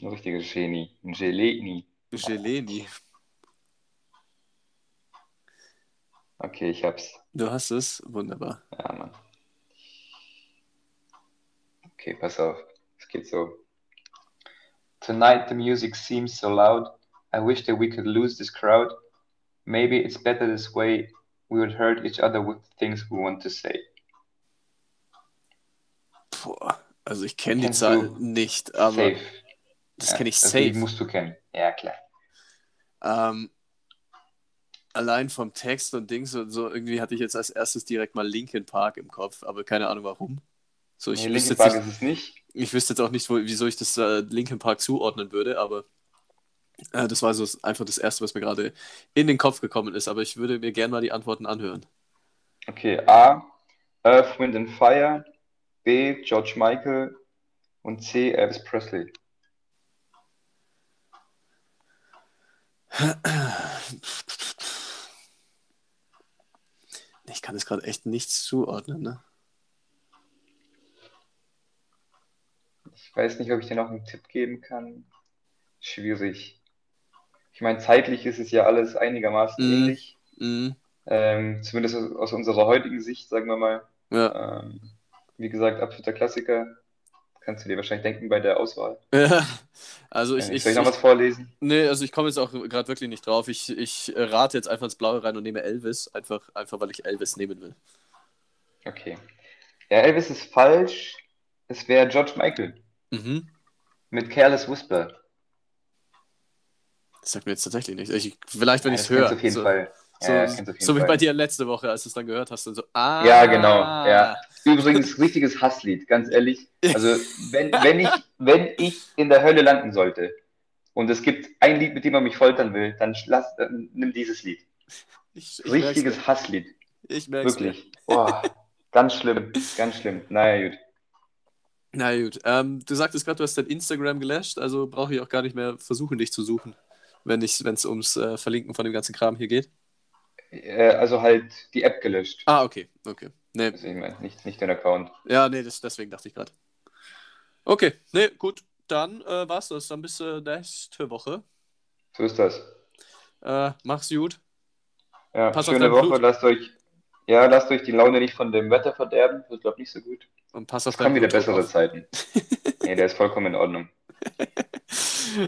Ein richtiges Genie. Ein Geleni. Geleni. Okay, ich hab's. Du hast es. Wunderbar. Ja, Mann. Okay, pass auf. Es geht so. Tonight the music seems so loud. I wish that we could lose this crowd. Maybe it's better this way. We would hurt each other with things we want to say. Boah. Also ich kenne die Zahl nicht, aber safe. das Ja, kenne ich safe. Lied musst du kennen. Ja, klar. Ähm, allein vom Text und Dings und so, irgendwie hatte ich jetzt als erstes direkt mal Linkin Park im Kopf, aber keine Ahnung warum. So, ich, Nee, wüsste Linkin jetzt Park nicht, ist es nicht. ich wüsste jetzt auch nicht, wo, wieso ich das äh, Linkin Park zuordnen würde, aber äh, das war so einfach das Erste, was mir gerade in den Kopf gekommen ist. Aber ich würde mir gerne mal die Antworten anhören. Okay, A. Earth, Wind and Fire. B. George Michael. Und C. Elvis Presley. Ich kann es gerade echt nichts zuordnen, ne? Ich weiß nicht, ob ich dir noch einen Tipp geben kann. Schwierig. Ich meine, zeitlich ist es ja alles einigermaßen Mhm. ähnlich. Mhm. Ähm, zumindest aus, aus unserer heutigen Sicht, sagen wir mal. Ja. Ähm, wie gesagt, absoluter Klassiker. Kannst du dir wahrscheinlich denken bei der Auswahl. Ja, also ich, Äh, ich, Soll ich noch was vorlesen? nee, also ich komme jetzt auch gerade wirklich nicht drauf. Ich, ich äh, rate jetzt einfach ins Blaue rein und nehme Elvis, einfach, einfach weil ich Elvis nehmen will. Okay. Ja, Elvis ist falsch. Es wäre George Michael Mhm. mit Careless Whisper. Das sagt mir jetzt tatsächlich nicht. Ich, vielleicht, wenn Ja, ich es höre. auf jeden so, Fall. So, Ja, so wie bei dir letzte Woche, als du es dann gehört hast. Und so, ah. Ja, genau, ja. Übrigens, richtiges Hasslied, ganz ehrlich. Also, wenn, wenn, ich, wenn ich in der Hölle landen sollte und es gibt ein Lied, mit dem man mich foltern will, dann, lass, dann nimm dieses Lied. Ich, ich Richtiges. Hasslied. Ich merk's mir. Wirklich. Boah, ganz schlimm, ganz schlimm. Naja, gut. Na gut. Ähm, du sagtest gerade, du hast dein Instagram gelöscht, also brauche ich auch gar nicht mehr versuchen, dich zu suchen, wenn es ums äh, Verlinken von dem ganzen Kram hier geht. Äh, also halt die App gelöscht. Ah, okay. Okay. Nee, ich meine, nicht, nicht den Account. ja, nee, das, deswegen dachte ich gerade. Okay, nee, gut. Dann äh, war's das. Dann bis äh, nächste Woche. So ist das. Äh, mach's gut. Ja, Pass schöne Woche. Blut. Lasst euch, ja, lasst euch die Laune nicht von dem Wetter verderben. Das glaube nicht so gut. Und pass auf Es kommen wieder bessere auf. Zeiten. nee, der ist vollkommen in Ordnung.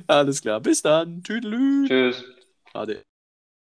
Alles klar. Bis dann. Tüdelü. Tschüss. Ade.